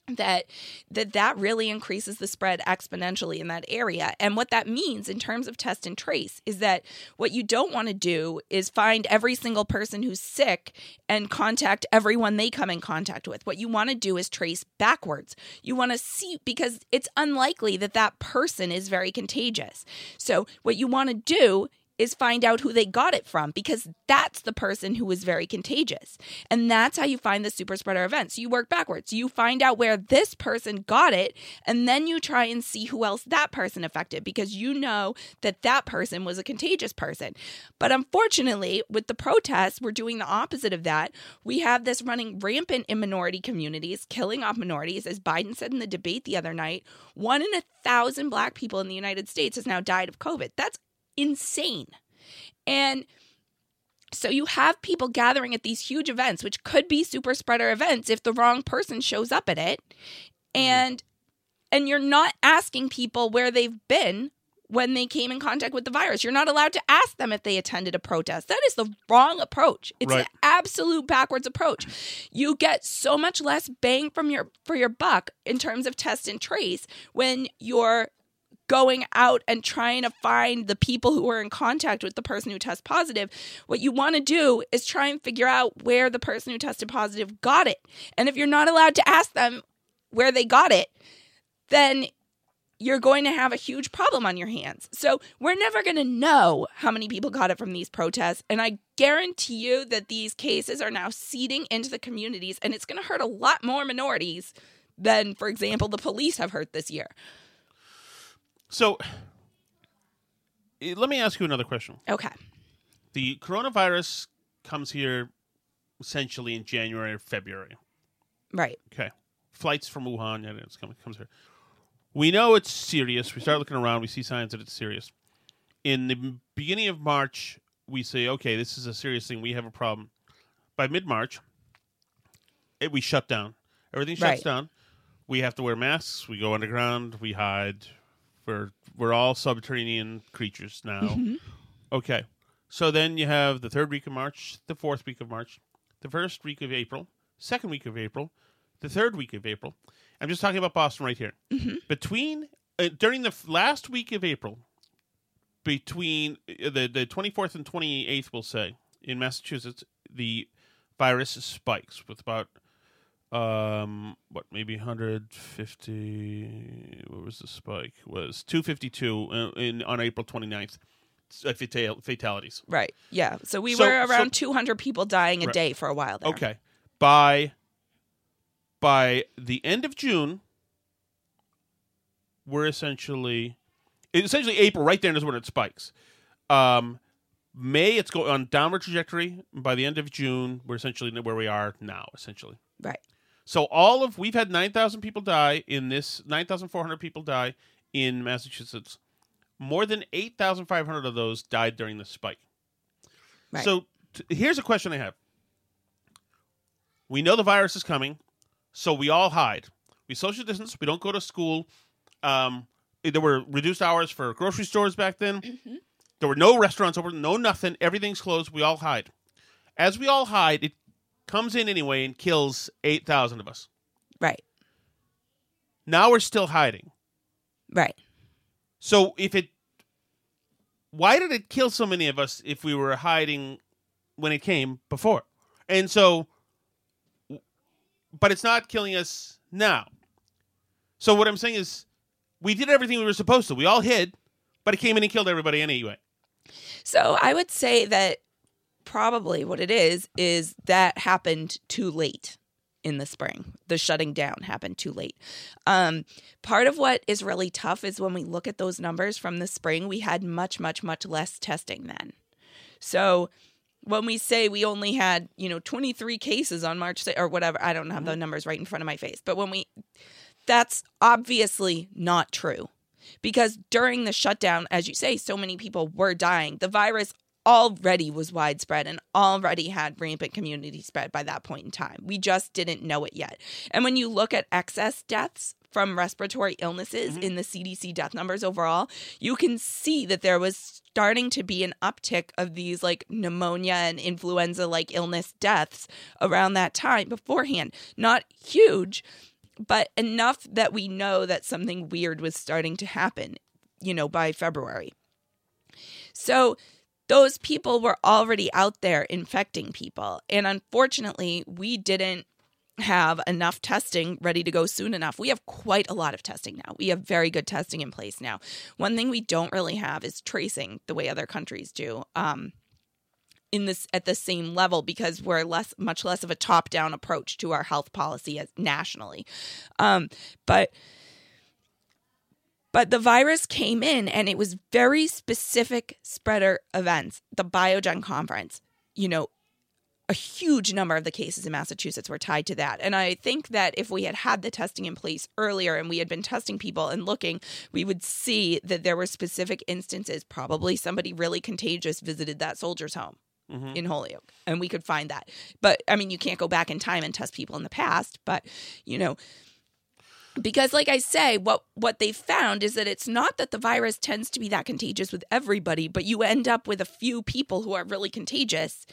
Speaker 9: that that that really increases the spread exponentially in that area. And what that means in terms of test and trace is that what you don't want to do is find every single person who's sick and contact everyone they come in contact with. What you want to do is trace backwards. You want to see because it's unlikely that that person is very contagious. So what you want to do is find out who they got it from because that's the person who was very contagious. And that's how you find the super spreader events. You work backwards. You find out where this person got it, and then you try and see who else that person affected because you know that that person was a contagious person. But unfortunately, with the protests, we're doing the opposite of that. We have this running rampant in minority communities, killing off minorities. As Biden said in the debate the other night, one in a thousand black people in the United States has now died of COVID. That's insane. And so you have people gathering at these huge events, which could be super spreader events if the wrong person shows up at it. Mm-hmm. And and you're not asking people where they've been when they came in contact with the virus. You're not allowed to ask them if they attended a protest. That is the wrong approach. It's
Speaker 6: Right.
Speaker 9: an absolute backwards approach. You get so much less bang from your for your buck in terms of test and trace when you're going out and trying to find the people who are in contact with the person who tests positive, what you want to do is try and figure out where the person who tested positive got it. And if you're not allowed to ask them where they got it, then you're going to have a huge problem on your hands. So we're never going to know how many people got it from these protests. And I guarantee you that these cases are now seeding into the communities, and it's going to hurt a lot more minorities than, for example, the police have hurt this year.
Speaker 6: So, eh, let me ask you another question.
Speaker 9: Okay.
Speaker 6: The coronavirus comes here essentially in January or February.
Speaker 9: Right.
Speaker 6: Okay. Flights from Wuhan, yeah, it's coming comes here. We know it's serious. We start looking around. We see signs that it's serious. In the beginning of March, we say, okay, this is a serious thing. We have a problem. By mid March, we shut down. Everything shuts
Speaker 9: Right.
Speaker 6: down. We have to wear masks. We go underground. We hide. We're we're all subterranean creatures now.
Speaker 9: Mhm.
Speaker 6: Okay. So then you have the third week of March, the fourth week of March, the first week of April, second week of April, the third week of April. I'm just talking about Boston right here. Between uh, during the last week of April, between uh, the the 24th and 28th, we'll say in Massachusetts, the virus spikes with about um what maybe 150 what was the spike was 252 uh, in on April 29th uh, fatal, fatalities
Speaker 9: Right. Yeah. So we
Speaker 6: So-
Speaker 9: were
Speaker 6: so-
Speaker 9: around 200 people dying a
Speaker 6: Right.
Speaker 9: day for a while there.
Speaker 6: Okay. By by the end of June, we're essentially essentially April right there is when it spikes. Um, May it's going on downward trajectory. By the end of June, we're essentially where we are now. Essentially,
Speaker 9: Right.
Speaker 6: So all of we've had nine thousand people die in this nine thousand four hundred people die in Massachusetts. More than eight thousand five hundred of those died during the spike.
Speaker 9: Right.
Speaker 6: So t- here's a question I have. We know the virus is coming, so we all hide. We social distance. We don't go to school. Um, there were reduced hours for grocery stores back then. There were no restaurants open, no nothing. Everything's closed. We all hide. As we all hide, it comes in anyway and kills eight thousand of us.
Speaker 9: Right.
Speaker 6: Now we're still hiding.
Speaker 9: Right.
Speaker 6: So if it, why did it kill so many of us if we were hiding when it came before? And so, but it's not killing us now. So what I'm saying is, we did everything we were supposed to. We all hid, but it came in and killed everybody anyway.
Speaker 9: So I would say that probably what it is is that happened too late in the spring. The shutting down happened too late. Um, part of what is really tough is when we look at those numbers from the spring, we had much, much, much less testing then. So when we say we only had, you know, 23 cases on March 6th, or whatever, I don't have the numbers right in front of my face, but when we, that's obviously not true. Because during the shutdown, as you say, so many people were dying. The virus already was widespread and already had rampant community spread by that point in time. We just didn't know it yet. And when you look at excess deaths from respiratory illnesses mm-hmm. in the CDC death numbers overall, you can see that there was starting to be an uptick of these like pneumonia and influenza like illness deaths around that time beforehand. Not huge, but enough that we know that something weird was starting to happen, you know, by February. So those people were already out there infecting people. And unfortunately, we didn't have enough testing ready to go soon enough. We have quite a lot of testing now. We have very good testing in place now. One thing we don't really have is tracing the way other countries do. Um, in this at the same level because we're less much less of a top down approach to our health policy as nationally um, but but the virus came in and it was very specific spreader events the biogen conference you know a huge number of the cases in Massachusetts were tied to that. And I think that if we had had the testing in place earlier and we had been testing people and looking, we would see that there were specific instances. Probably somebody really contagious visited that soldier's home
Speaker 6: Mhm.
Speaker 9: in Holyoke, and we could find that. But I mean, you can't go back in time and test people in the past, but you know, because like I say, what what they found is that it's not that the virus tends to be that contagious with everybody, but you end up with a few people who are really contagious.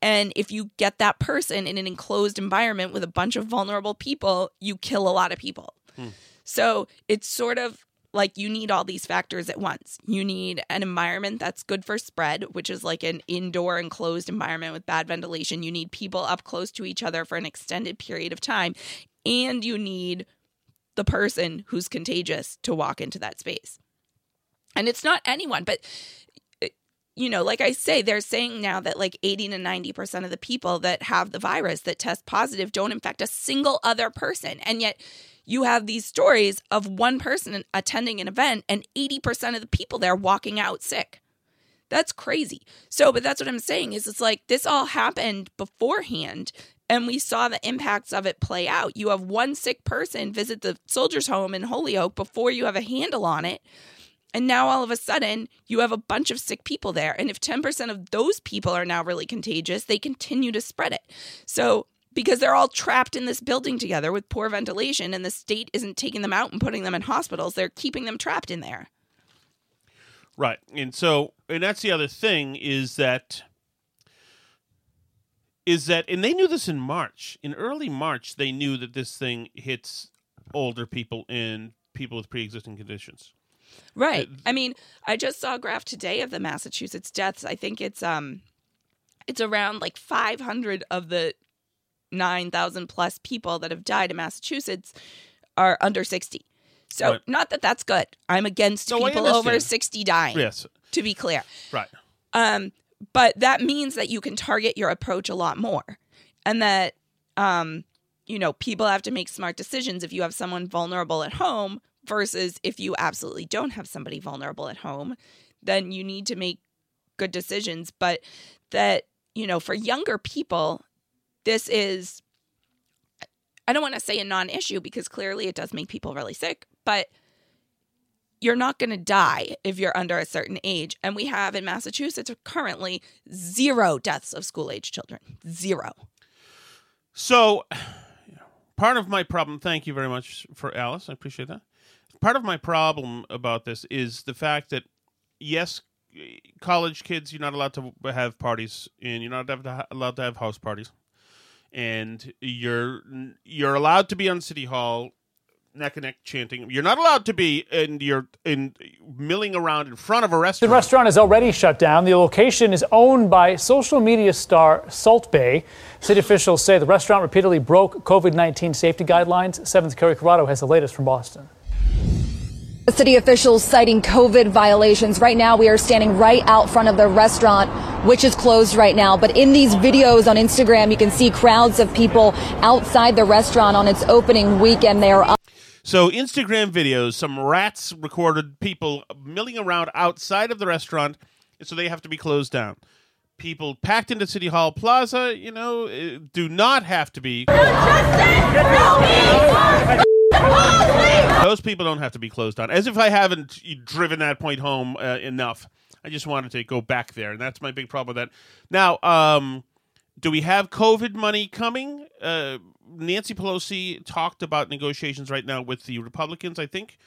Speaker 9: And if you get that person in an enclosed environment with a bunch of vulnerable people, you kill a lot of people. Hmm. So it's sort of like you need all these factors at once. You need an environment that's good for spread, which is like an indoor enclosed environment with bad ventilation. You need people up close to each other for an extended period of time. And you need the person who's contagious to walk into that space. And it's not anyone, but uh, you know, like I say, they're saying now that like 80 to 90% of the people that have the virus that test positive don't infect a single other person. And yet you have these stories of one person attending an event and 80% of the people there walking out sick. That's crazy. So, but that's what I'm saying is it's like this all happened beforehand and we saw the impacts of it play out. You have one sick person visit the soldier's home in Holyoke before you have a handle on it. And now all of a sudden, you have a bunch of sick people there. And if 10% of those people are now really contagious, they continue to spread it. So, because they're all trapped in this building together with poor ventilation, and the state isn't taking them out and putting them in hospitals, they're keeping them trapped in there.
Speaker 6: Right. And so and that's the other thing is that is that and they knew this in March. In early March they knew that this thing hits older people and people with pre-existing conditions.
Speaker 9: Right. I mean, I just saw a graph today of the Massachusetts deaths. I think it's um it's around like 500 of the 9,000 plus people that have died in Massachusetts are under 60. So,
Speaker 6: Right.
Speaker 9: not that that's good. I'm against
Speaker 6: No,
Speaker 9: people over 60 dying.
Speaker 6: Yes.
Speaker 9: To be clear.
Speaker 6: Right.
Speaker 9: Um, but that means that you can target your approach a lot more, and that um, you know people have to make smart decisions if you have someone vulnerable at home versus if you absolutely don't have somebody vulnerable at home. Then you need to make good decisions. But that you know for younger people, this is I don't want to say a non-issue because clearly it does make people really sick, but you're not going to die if you're under a certain age. And we have in Massachusetts currently zero deaths of school age children. Zero.
Speaker 6: So, part of my problem, thank you very much for Alice. I appreciate that. Part of my problem about this is the fact that, yes, college kids, you're not allowed to have parties and you're not allowed to have house parties. And you're you're allowed to be on City Hall neck and neck chanting. You're not allowed to be in your in milling around in front of a restaurant.
Speaker 27: The
Speaker 6: restaurant.
Speaker 27: restaurant is already shut down. The location is owned by social media star Salt Bae. City officials say the restaurant repeatedly broke COVID 19 safety guidelines. 7th Kerry Corrado has the latest from Boston.
Speaker 28: City officials citing COVID violations. Right now, we are standing right out front of the restaurant, which is closed right now. But in these videos on Instagram, you can see crowds of people outside the restaurant on its opening weekend. They are
Speaker 6: So Instagram videos, some rats recorded people milling around outside of the restaurant, so they have to be closed down. People packed into City Hall Plaza, you know, eh, do not have to be. Those people don't have to be closed down. As if I haven't driven that point home uh, enough. I just wanted to go back there, and that's my big problem with that. Now, um, do we have COVID money coming? Uh, Nancy Pelosi talked about negotiations right now with the Republicans. I think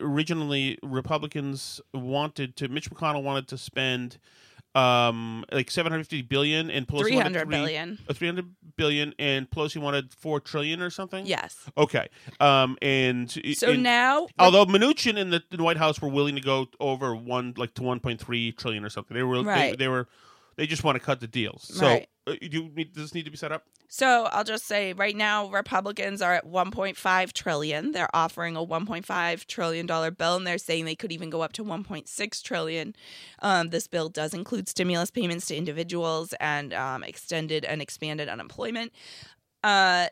Speaker 6: originally Republicans wanted to. Mitch McConnell wanted to spend um like 750 billion and Pelosi
Speaker 9: 300
Speaker 6: wanted three,
Speaker 9: billion.
Speaker 6: uh, 300 billion and Pelosi wanted 4 trillion or something
Speaker 9: Yes.
Speaker 6: okay um and
Speaker 9: So
Speaker 6: and-
Speaker 9: now-
Speaker 6: although Mnuchin and the, the White House were willing to go over one like to 1.3 trillion or something they were they,
Speaker 9: Right.
Speaker 6: they were they just want to cut the deals so
Speaker 9: Right.
Speaker 6: uh, do need, does this need to be set up
Speaker 9: So I'll just say right now Republicans are at 1.5 trillion. They're offering a 1.5 trillion dollar bill, and they're saying they could even go up to 1.6 trillion. Um, this bill does include stimulus payments to individuals and um, extended and expanded unemployment. Uh,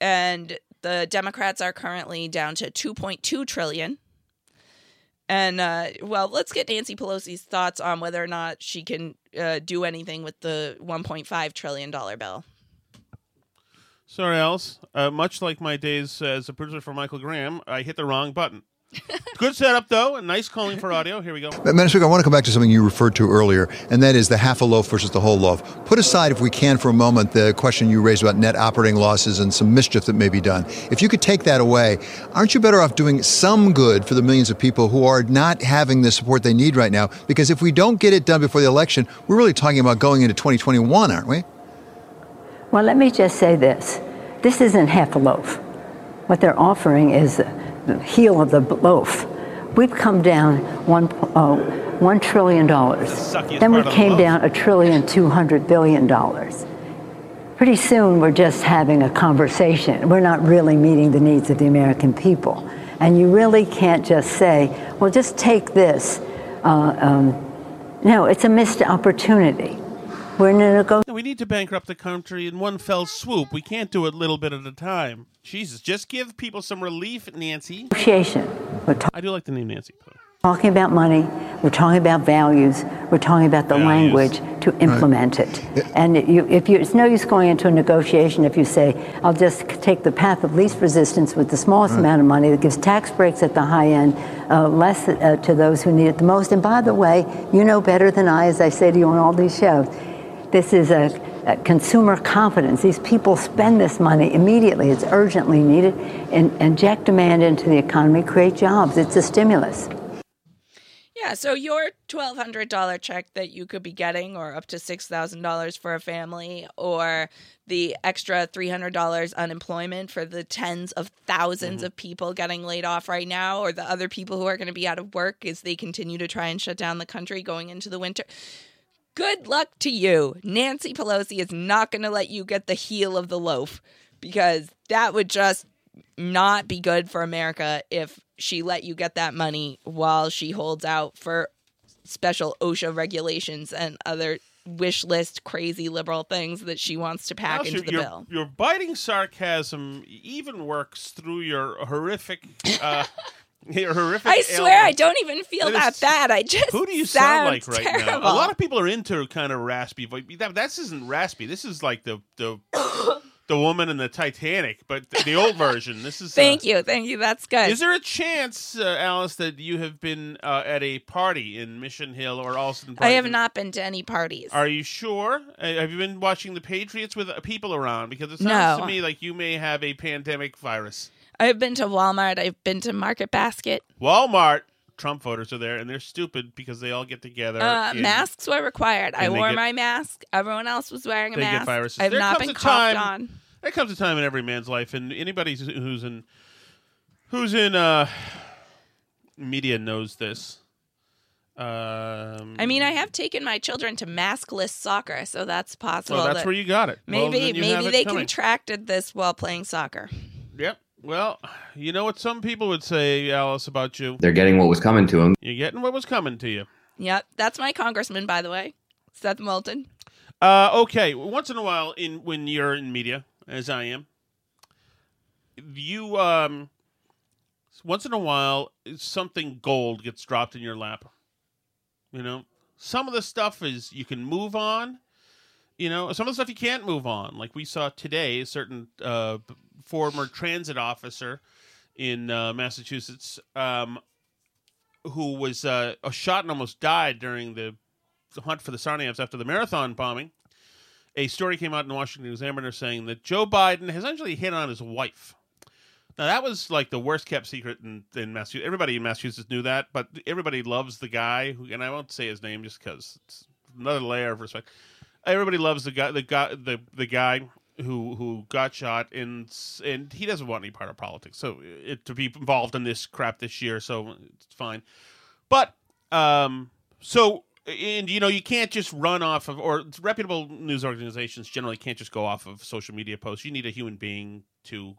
Speaker 9: and the Democrats are currently down to 2.2 trillion. And uh, well, let's get Nancy Pelosi's thoughts on whether or not she can uh, do anything with the 1.5 trillion dollar bill.
Speaker 6: Sorry Alice uh, much like my days as a producer for Michael Graham I hit the wrong button good setup though and nice calling for audio here we go
Speaker 29: Madam Speaker, I want to come back to something you referred to earlier, and that is the half a loaf versus the whole loaf. Put aside, if we can, for a moment, the question you raised about net operating losses and some mischief that may be done. If you could take that away, aren't you better off doing some good for the millions of people who are not having the support they need right now? Because if we don't get it done before the election, we're really talking about going into 2021, aren't we?
Speaker 30: Well, let me just say this. This isn't half a loaf. What they're offering is the heel of the loaf. We've come down one, uh, one trillion dollars.
Speaker 31: suckiest
Speaker 30: Then we
Speaker 31: the
Speaker 30: came down a trillion two hundred billion dollars. Pretty soon we're just having a conversation. We're not really meeting the needs of the American people. And you really can't just say, well, just take this. Uh, um, no, it's a missed opportunity. We're in a negotiation.
Speaker 6: We need to bankrupt the country in one fell swoop. We can't do it little bit at a time. Jesus, just give people some relief, Nancy.
Speaker 30: We're
Speaker 6: I do like the name Nancy.
Speaker 30: talking about money, we're talking about values, we're talking about the language to implement it. And you, if you, it's no use going into a negotiation if you say, I'll just take the path of least resistance with the smallest
Speaker 31: Right.
Speaker 30: amount of money that gives tax breaks at the high end, uh, less uh, to those who need it the most. And by the way, you know better than I, as I say to you on all these shows, this is a, a consumer confidence. These people spend this money immediately. It's urgently needed. And inject demand into the economy, create jobs. It's a stimulus.
Speaker 9: Yeah, so your twelve hundred dollar check that you could be getting, or up to six thousand dollars for a family, or the extra three hundred dollars unemployment for the tens of 1000s mm-hmm. of people getting laid off right now, or the other people who are going to be out of work as they continue to try and shut down the country going into the winter. Good luck to you. Nancy Pelosi is not going to let you get the heel of the loaf because that would just not be good for America if she let you get that money while she holds out for special OSHA regulations and other wish list crazy liberal things that she wants to pack
Speaker 6: Alice,
Speaker 9: into the
Speaker 6: your,
Speaker 9: bill.
Speaker 6: your biting sarcasm even works through your horrific. Uh, horrific.
Speaker 9: I swear I don't even feel
Speaker 6: That
Speaker 9: that
Speaker 6: is-
Speaker 9: bad. I just
Speaker 6: Who do you sound, like right now? A lot of people are into kind of raspy voice. That, this isn't raspy. This is like the the the woman in the Titanic, but the, the old version. This is. uh,
Speaker 9: Thank you, thank you. That's good.
Speaker 6: Is there a chance, uh, Alice, that you have been uh, at a party in Mission Hill or Allston?
Speaker 9: I have not been to any parties.
Speaker 6: Are you sure? Uh, have you been watching the Patriots with uh, people around? Because it sounds
Speaker 9: No.
Speaker 6: to me like you may have a pandemic virus.
Speaker 9: I've been to Walmart. I've been to Market Basket.
Speaker 6: Walmart. Trump voters are there, and they're stupid because they all get together.
Speaker 9: Uh,
Speaker 6: in-
Speaker 9: masks were required. I wore
Speaker 6: get-
Speaker 9: my mask. Everyone else was wearing a mask.
Speaker 6: get viruses.
Speaker 9: I've
Speaker 6: there
Speaker 9: not been coughed
Speaker 6: time,
Speaker 9: on.
Speaker 6: There comes a time in every man's life, and anybody who's- in who's in uh, media knows this. Um,
Speaker 9: I mean, I have taken my children to maskless soccer, so that's possible.
Speaker 6: Oh, that's
Speaker 9: that
Speaker 6: where you got it.
Speaker 9: Maybe,
Speaker 6: you
Speaker 9: maybe
Speaker 6: it
Speaker 9: they
Speaker 6: coming.
Speaker 9: contracted this while playing soccer.
Speaker 6: Yep. Well, you know what some people would say, Alice, about you.
Speaker 32: They're getting what was coming to them.
Speaker 6: You're getting what was coming to you.
Speaker 9: Yep, that's my congressman, by the way, Seth Moulton.
Speaker 6: Uh, okay, once in a while, in when you're in media, as I am, you um, once in a while, something gold gets dropped in your lap. You know, some of the stuff is you can move on. You know, some of the stuff you can't move on. Like we saw today, a certain uh, former transit officer in uh, Massachusetts um, who was uh, shot and almost died during the hunt for the Tsarnaevs after the marathon bombing. A story came out in the Washington Examiner saying that Joe Biden has actually hit on his wife. Now that was like the worst kept secret in, in Massachusetts. Everybody in Massachusetts knew that, but everybody loves the guy who, and I won't say his name just because it's another layer of respect. Everybody loves the guy, the guy, the the guy who who got shot, and and he doesn't want any part of politics, so it, to be involved in this crap this year, so it's fine. But um, so and you know you can't just run off of or reputable news organizations generally can't just go off of social media posts. You need a human being to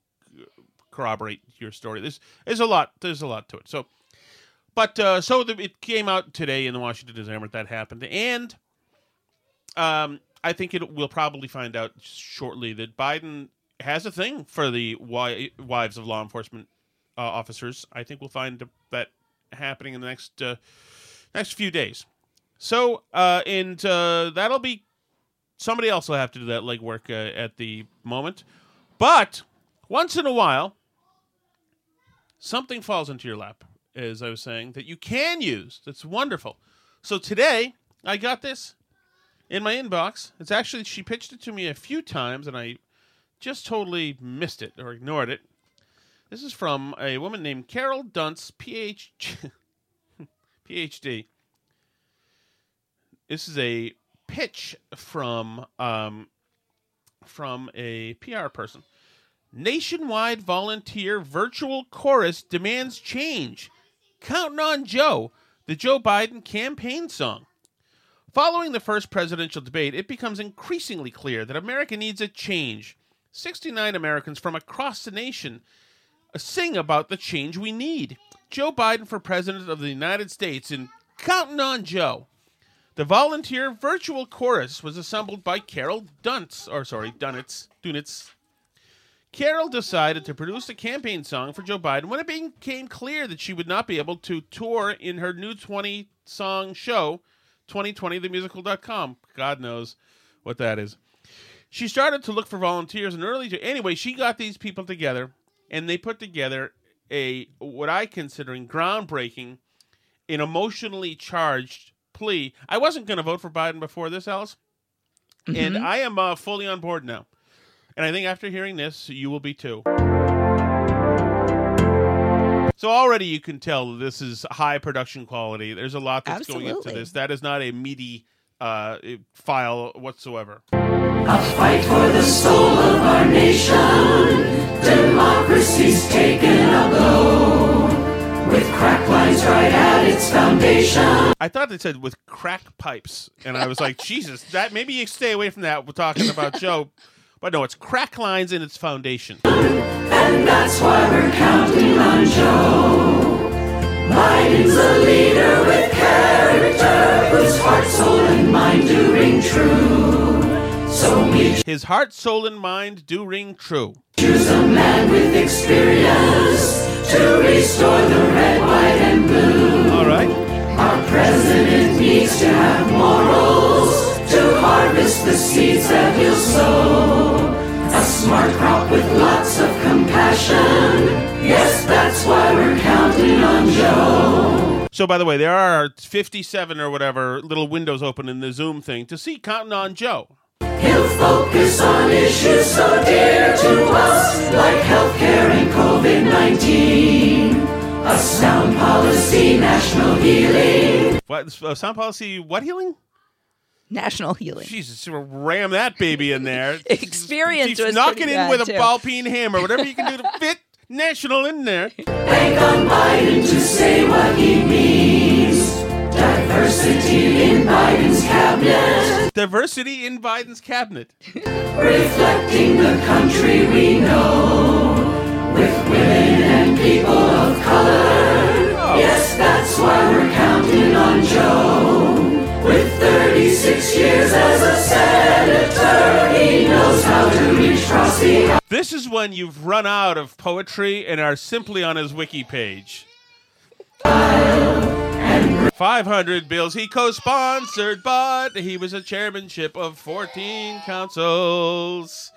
Speaker 6: corroborate your story. There's there's a lot there's a lot to it. So, but uh, so the, it came out today in the Washington Examiner that happened, and um, I think it we'll probably find out shortly that Biden has a thing for the wi- wives of law enforcement uh, officers. I think we'll find that happening in the next uh, next few days. So, uh, and uh, that'll be somebody else will have to do that legwork uh, at the moment. But once in a while, something falls into your lap, as I was saying, that you can use. That's wonderful. So today, I got this in my inbox. It's actually, she pitched it to me a few times, and I just totally missed it or ignored it. This is from a woman named Carol Dunce, PH, PhD. This is a pitch from um, from a PR person. Nationwide volunteer virtual chorus demands change. Counting on Joe, the Joe Biden campaign song. Following the first presidential debate, it becomes increasingly clear that America needs a change. 69 Americans from across the nation uh, sing about the change we need. Joe Biden for President of the United States and Counting on Joe. The volunteer virtual chorus was assembled by Carol Dunce, or sorry, Dunitz, Dunitz. Carol decided to produce a campaign song for Joe Biden when it became clear that she would not be able to tour in her new 20 song show, 2020themusical.com. God knows what that is. She started to look for volunteers and early to anyway, she got these people together and they put together a what I considering groundbreaking, an emotionally charged plea. I wasn't going to vote for Biden before this, Alice, and
Speaker 9: Mhm.
Speaker 6: I am uh, fully on board now. And I think after hearing this, you will be too. So already you can tell this is high production quality. There's a lot that's going into this. That is not a meaty uh, file whatsoever.
Speaker 26: A fight for the soul of our nation. Democracy's taken a blow. With crack lines right at its foundation.
Speaker 6: I thought they said with crack pipes, and I was like, Jesus, that maybe you stay away from that. We're talking about Joe, but no, it's crack lines in its foundation.
Speaker 26: And that's why we're counting on Joe. Biden's a leader with character, whose heart, soul, and mind do ring true. So we
Speaker 6: His heart, soul, and mind do ring true.
Speaker 26: choose a man with experience to restore the red, white, and blue.
Speaker 6: All right.
Speaker 26: Our president needs to have morals to harvest the seeds that he'll sow. A smart crop with lots of compassion. Yes, that's why we're counting on Joe.
Speaker 6: So, by the way, there are 57 or whatever little windows open in the Zoom thing to see Counting on Joe.
Speaker 26: He'll focus on issues so dear to us, like healthcare and COVID 19. A sound policy, national healing.
Speaker 6: What uh, sound policy? What healing?
Speaker 9: National healing.
Speaker 6: Jesus, ram that baby in there.
Speaker 9: Experience
Speaker 6: Keeps
Speaker 9: was
Speaker 6: knocking
Speaker 9: pretty
Speaker 6: in
Speaker 9: bad,
Speaker 6: with a
Speaker 9: too.
Speaker 6: ball peen hammer, whatever you can do to fit national in there.
Speaker 26: Bank on Biden to say what he means. Diversity in Biden's cabinet.
Speaker 6: Diversity in Biden's cabinet.
Speaker 26: Reflecting the country we know. with women and people of color. Oh. Yes, that's why we're counting on Joe. With 36 years as a senator, he knows how to reach
Speaker 6: This is when you've run out of poetry and are simply on his wiki page. 500 bills he co-sponsored, but he was a chairmanship of 14 councils.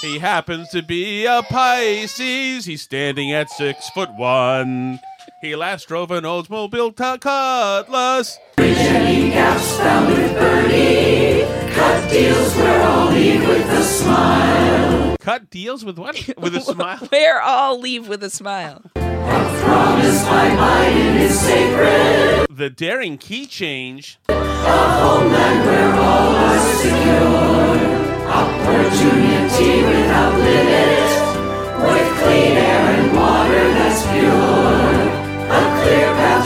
Speaker 6: He happens to be a Pisces. He's standing at six foot one. He last drove an Oldsmobile t- Cutlass.
Speaker 26: Jenny gaps found with Bernie. Cut deals where I'll leave with a smile.
Speaker 6: Cut deals with what? With a smile.
Speaker 9: Where all leave with a smile.
Speaker 26: Promise by Biden is sacred.
Speaker 6: The daring key change.
Speaker 26: A homeland where all are secure. Opportunity without limit.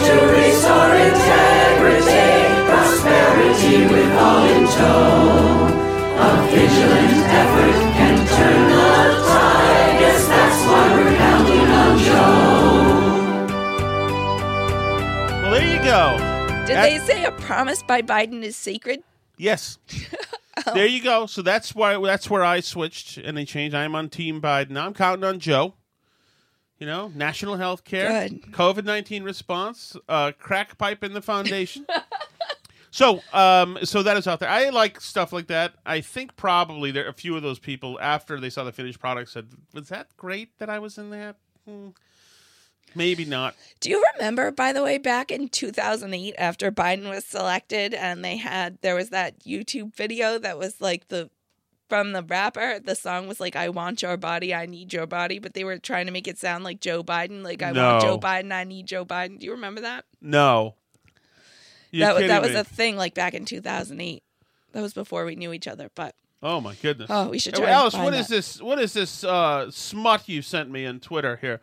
Speaker 26: To restore integrity. Prosperity with all in tow. A vigilant effort can turn the tide. Yes, that's why we're counting on Joe.
Speaker 6: Well, there you go.
Speaker 9: Did
Speaker 6: That-
Speaker 9: they say a promise by Biden is sacred?
Speaker 6: Yes. Oh. There you go. So that's why that's where I switched and they changed. I'm on Team Biden. Now I'm counting on Joe. You know, national health care, COVID nineteen response, uh, crack pipe in the foundation. so, um, so that is out there. I like stuff like that. I think probably there a few of those people after they saw the finished product said, "Was that great that I was in that?" Hmm. Maybe not.
Speaker 9: Do you remember, by the way, back in 2008 after Biden was selected and they had, there was that YouTube video that was like the, from the rapper, the song was like, I want your body, I need your body, but they were trying to make it sound like Joe Biden, like, I want Joe Biden, I need Joe Biden. Do you remember that?
Speaker 6: No. You're
Speaker 9: that was, that was
Speaker 6: me.
Speaker 9: a thing like back in 2008. That was before we knew each other, but
Speaker 6: Oh my goodness!
Speaker 9: Oh, we should
Speaker 6: Hey,
Speaker 9: try and
Speaker 6: Alice,
Speaker 9: find
Speaker 6: what is
Speaker 9: that.
Speaker 6: this? What is this uh, smut you sent me on Twitter here?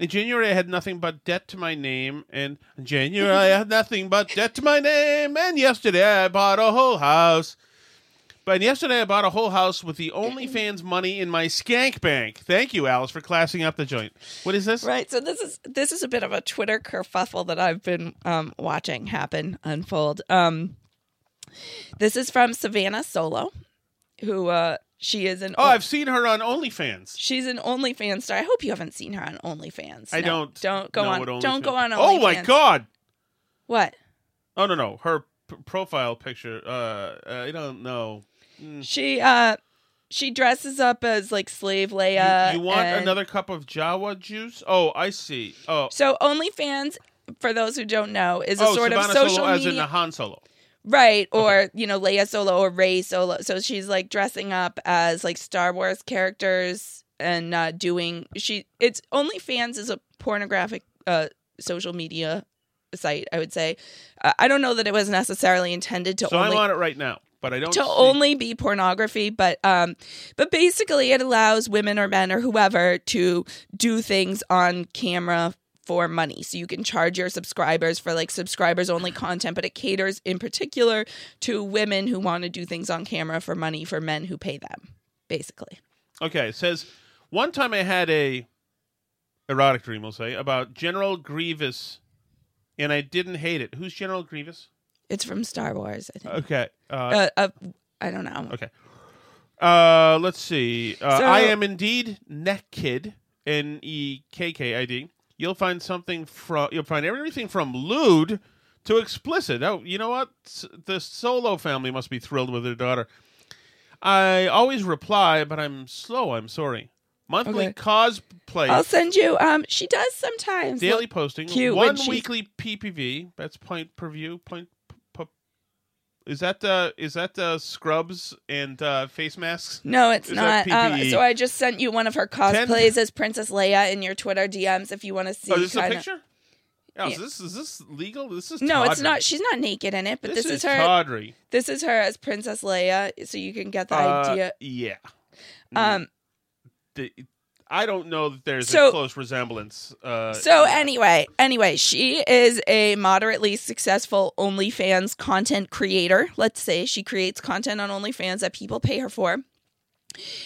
Speaker 6: In January, I had nothing but debt to my name, and in January I had nothing but debt to my name, and yesterday I bought a whole house. But yesterday I bought a whole house with the OnlyFans money in my skank bank. Thank you, Alice, for classing up the joint. What is this?
Speaker 9: Right. So this is this is a bit of a Twitter kerfuffle that I've been um, watching happen unfold. Um, this is from Savannah Solo, who uh, she is an
Speaker 6: Oh, I've seen her on OnlyFans.
Speaker 9: she's an OnlyFans star. I hope you haven't seen her on OnlyFans.
Speaker 6: I
Speaker 9: No,
Speaker 6: don't.
Speaker 9: don't go on. Don't go on. OnlyFans.
Speaker 6: Oh my god!
Speaker 9: What?
Speaker 6: Oh no no, her p- profile picture. Uh, I don't know. Mm.
Speaker 9: She uh she dresses up as like slave Leia.
Speaker 6: you want
Speaker 9: and-
Speaker 6: another cup of Jawa juice? Oh, I see. Oh,
Speaker 9: So OnlyFans, for those who don't know, is a
Speaker 6: oh,
Speaker 9: sort
Speaker 6: Savannah
Speaker 9: of social
Speaker 6: Solo, as
Speaker 9: media.
Speaker 6: in the Han Solo.
Speaker 9: Right, or you know, Leia Solo or Rey Solo. So she's like dressing up as like Star Wars characters and uh, doing she. It's OnlyFans is a pornographic uh, social media site. I would say. Uh, I don't know that it was necessarily intended to
Speaker 6: So
Speaker 9: only
Speaker 6: I'm on it right now, but I don't.
Speaker 9: to
Speaker 6: see-
Speaker 9: only be pornography, but um, but basically it allows women or men or whoever to do things on camera for money. So you can charge your subscribers for like subscribers only content, but it caters in particular to women who want to do things on camera for money for men who pay them, basically.
Speaker 6: Okay, it says one time I had a erotic dream, we'll say, about General Grievous, and I didn't hate it. Who's General Grievous?
Speaker 9: It's from Star Wars, I think.
Speaker 6: Okay. Uh,
Speaker 9: Uh, uh, I don't know.
Speaker 6: Okay. Uh, let's see. Uh,
Speaker 9: So-
Speaker 6: I am indeed Nekkid, N E K K I D. You'll find something from. You'll find everything from lewd to explicit. Oh, you know what? The Solo family must be thrilled with their daughter. I always reply, but I'm slow. I'm sorry. Monthly
Speaker 9: Okay.
Speaker 6: cosplay.
Speaker 9: I'll send you. Um, she does sometimes
Speaker 6: daily posting.
Speaker 9: Cute
Speaker 6: one weekly PPV. That's point per view. Point. Is that the is that the scrubs and uh, face masks?
Speaker 9: No, it's
Speaker 6: Is
Speaker 9: not. Um, so I just sent you one of her
Speaker 6: Ten-
Speaker 9: cosplays as Princess Leia in your Twitter DMs if you want to see.
Speaker 6: Oh, this is a picture. Yeah,
Speaker 9: Yeah.
Speaker 6: Is this is this legal? This is
Speaker 9: No, it's not. She's not naked in it, but
Speaker 6: This
Speaker 9: this,
Speaker 6: is
Speaker 9: is her.
Speaker 6: tawdry.
Speaker 9: This is her as Princess Leia, so you can get the
Speaker 6: Uh,
Speaker 9: idea.
Speaker 6: Yeah.
Speaker 9: Um.
Speaker 6: The, I don't know that there's
Speaker 9: So-
Speaker 6: a close resemblance. Uh,
Speaker 9: So anyway, anyway, she is a moderately successful OnlyFans content creator. Let's say she creates content on OnlyFans that people pay her for.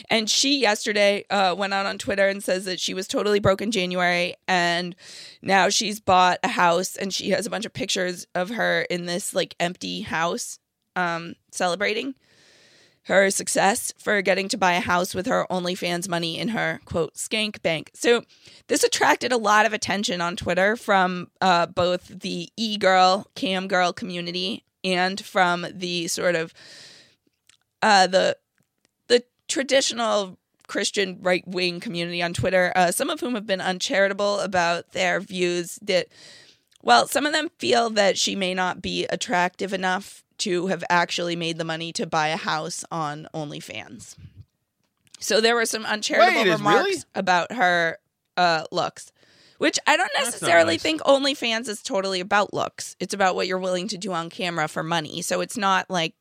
Speaker 9: And she yesterday uh, went out on Twitter and says that she was totally broke in January and now she's bought a house and she has a bunch of pictures of her in this like empty house um, celebrating her success for getting to buy a house with her OnlyFans money in her quote skank bank. So this attracted a lot of attention on Twitter from uh, both the e girl, cam girl community and from the sort of uh, the the traditional Christian right wing community on Twitter, uh, some of whom have been uncharitable about their views that, well, some of them feel that she may not be attractive enough to have actually made the money to buy a house on OnlyFans. So there were some uncharitable
Speaker 6: Wait,
Speaker 9: remarks
Speaker 6: really?
Speaker 9: about her uh, looks, which I don't necessarily
Speaker 6: nice.
Speaker 9: think OnlyFans is totally about looks. It's about what you're willing to do on camera for money. So it's not like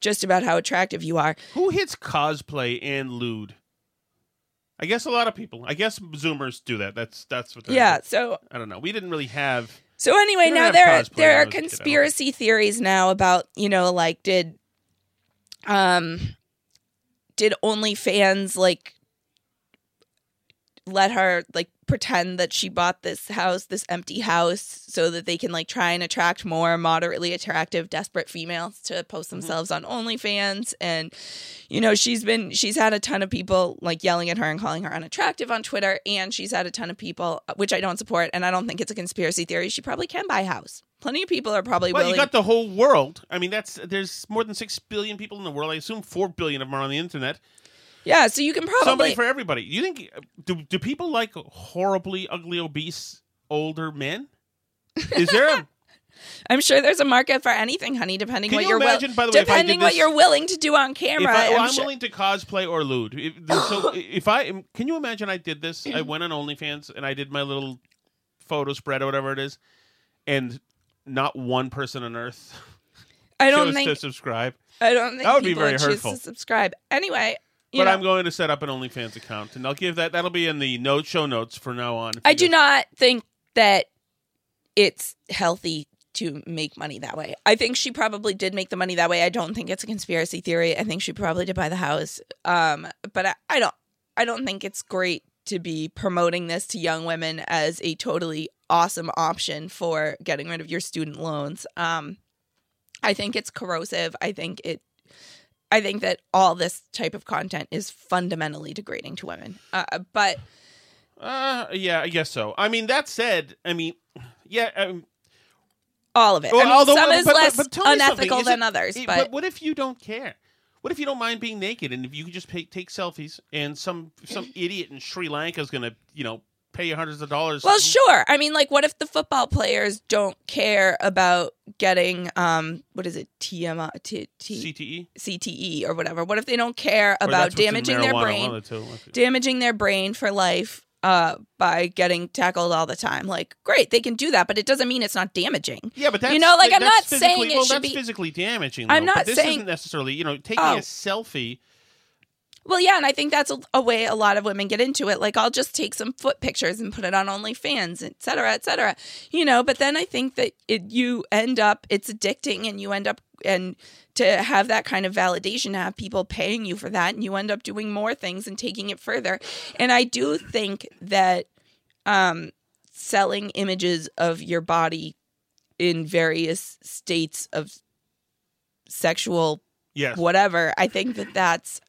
Speaker 9: just about how attractive you are.
Speaker 6: Who hits cosplay and lewd? I guess a lot of people. I guess Zoomers do that. That's that's what. they're-
Speaker 9: Yeah, so-
Speaker 6: I don't know. We didn't really have.
Speaker 9: So anyway, now there
Speaker 6: cosplay
Speaker 9: there are
Speaker 6: was a kid, I don't
Speaker 9: conspiracy theories now about you know like did um did OnlyFans like let her like pretend that she bought this house, this empty house, so that they can like try and attract more moderately attractive, desperate females to post
Speaker 6: Mm-hmm.
Speaker 9: themselves on OnlyFans. And you know, she's been she's had a ton of people like yelling at her and calling her unattractive on Twitter, and she's had a ton of people, which I don't support, and I don't think it's a conspiracy theory. She probably can buy a house. Plenty of people are probably
Speaker 6: Well,
Speaker 9: willing.
Speaker 6: you got the whole world. I mean, that's there's more than six billion people in the world. I assume four billion of them are on the internet.
Speaker 9: Yeah, so you can probably
Speaker 6: Somebody for everybody. You think do do people like horribly ugly, obese older men? Is there? A,
Speaker 9: I'm sure there's a market for anything, honey, depending
Speaker 6: Can
Speaker 9: what
Speaker 6: you
Speaker 9: you're will-
Speaker 6: by the way, if I
Speaker 9: depending what
Speaker 6: this-
Speaker 9: you're willing to do on
Speaker 6: if
Speaker 9: camera.
Speaker 6: I, well,
Speaker 9: I'm
Speaker 6: I'm
Speaker 9: sure-
Speaker 6: willing to cosplay or lewd. If, so if I can you imagine I did this? I went on OnlyFans and I did my little photo spread or whatever it is, and not one person on earth
Speaker 9: I don't
Speaker 6: chose
Speaker 9: think
Speaker 6: to subscribe.
Speaker 9: I don't think
Speaker 6: that would be very hurtful.
Speaker 9: to subscribe. Anyway,
Speaker 6: But
Speaker 9: know,
Speaker 6: I'm going to set up an OnlyFans account, and I'll give that. That'll be in the note show notes for now on.
Speaker 9: I do not think that it's healthy to make money that way. I think she probably did make the money that way. I don't think it's a conspiracy theory. I think she probably did buy the house. Um, but I, I don't I don't think it's great to be promoting this to young women as a totally awesome option for getting rid of your student loans. Um, I think it's corrosive. I think it I think that all this type of content is fundamentally degrading to women. Uh, but
Speaker 6: Uh, yeah, I guess so. I mean, that said, I mean, yeah. Um,
Speaker 9: all of it.
Speaker 6: well,
Speaker 9: I mean,
Speaker 6: although-
Speaker 9: some is
Speaker 6: but- but-
Speaker 9: less
Speaker 6: but something,
Speaker 9: unethical
Speaker 6: is
Speaker 9: than
Speaker 6: it-
Speaker 9: others,
Speaker 6: it-
Speaker 9: but
Speaker 6: what if you don't care? What if you don't mind being naked, and if you could just pay, take selfies, and some some idiot in Sri Lanka is going to, you know, pay you hundreds of dollars?
Speaker 9: Well, sure. I mean, like, what if the football players don't care about getting um, what is it, TMI, T, T,
Speaker 6: CTE,
Speaker 9: CTE, or whatever? What if they don't care about
Speaker 6: that's what's in
Speaker 9: damaging their brain,
Speaker 6: one of the two.
Speaker 9: damaging their brain for life? Uh, by getting tackled all the time, like great, they can do that, but it doesn't mean it's not damaging.
Speaker 6: Yeah, but that's
Speaker 9: you know, like I'm
Speaker 6: that's
Speaker 9: not saying it
Speaker 6: well,
Speaker 9: should
Speaker 6: that's
Speaker 9: be
Speaker 6: physically damaging.
Speaker 9: I'm
Speaker 6: though, but
Speaker 9: not
Speaker 6: this
Speaker 9: saying-
Speaker 6: isn't necessarily, you know, taking
Speaker 9: Oh.
Speaker 6: a selfie.
Speaker 9: Well, yeah, and I think that's a, a way a lot of women get into it. Like, I'll just take some foot pictures and put it on OnlyFans, et cetera, et cetera. You know, but then I think that it, you end up, it's addicting, and you end up, and to have that kind of validation, to have people paying you for that, and you end up doing more things and taking it further. And I do think that um, selling images of your body in various states of sexual
Speaker 6: Yes.
Speaker 9: whatever, I think that that's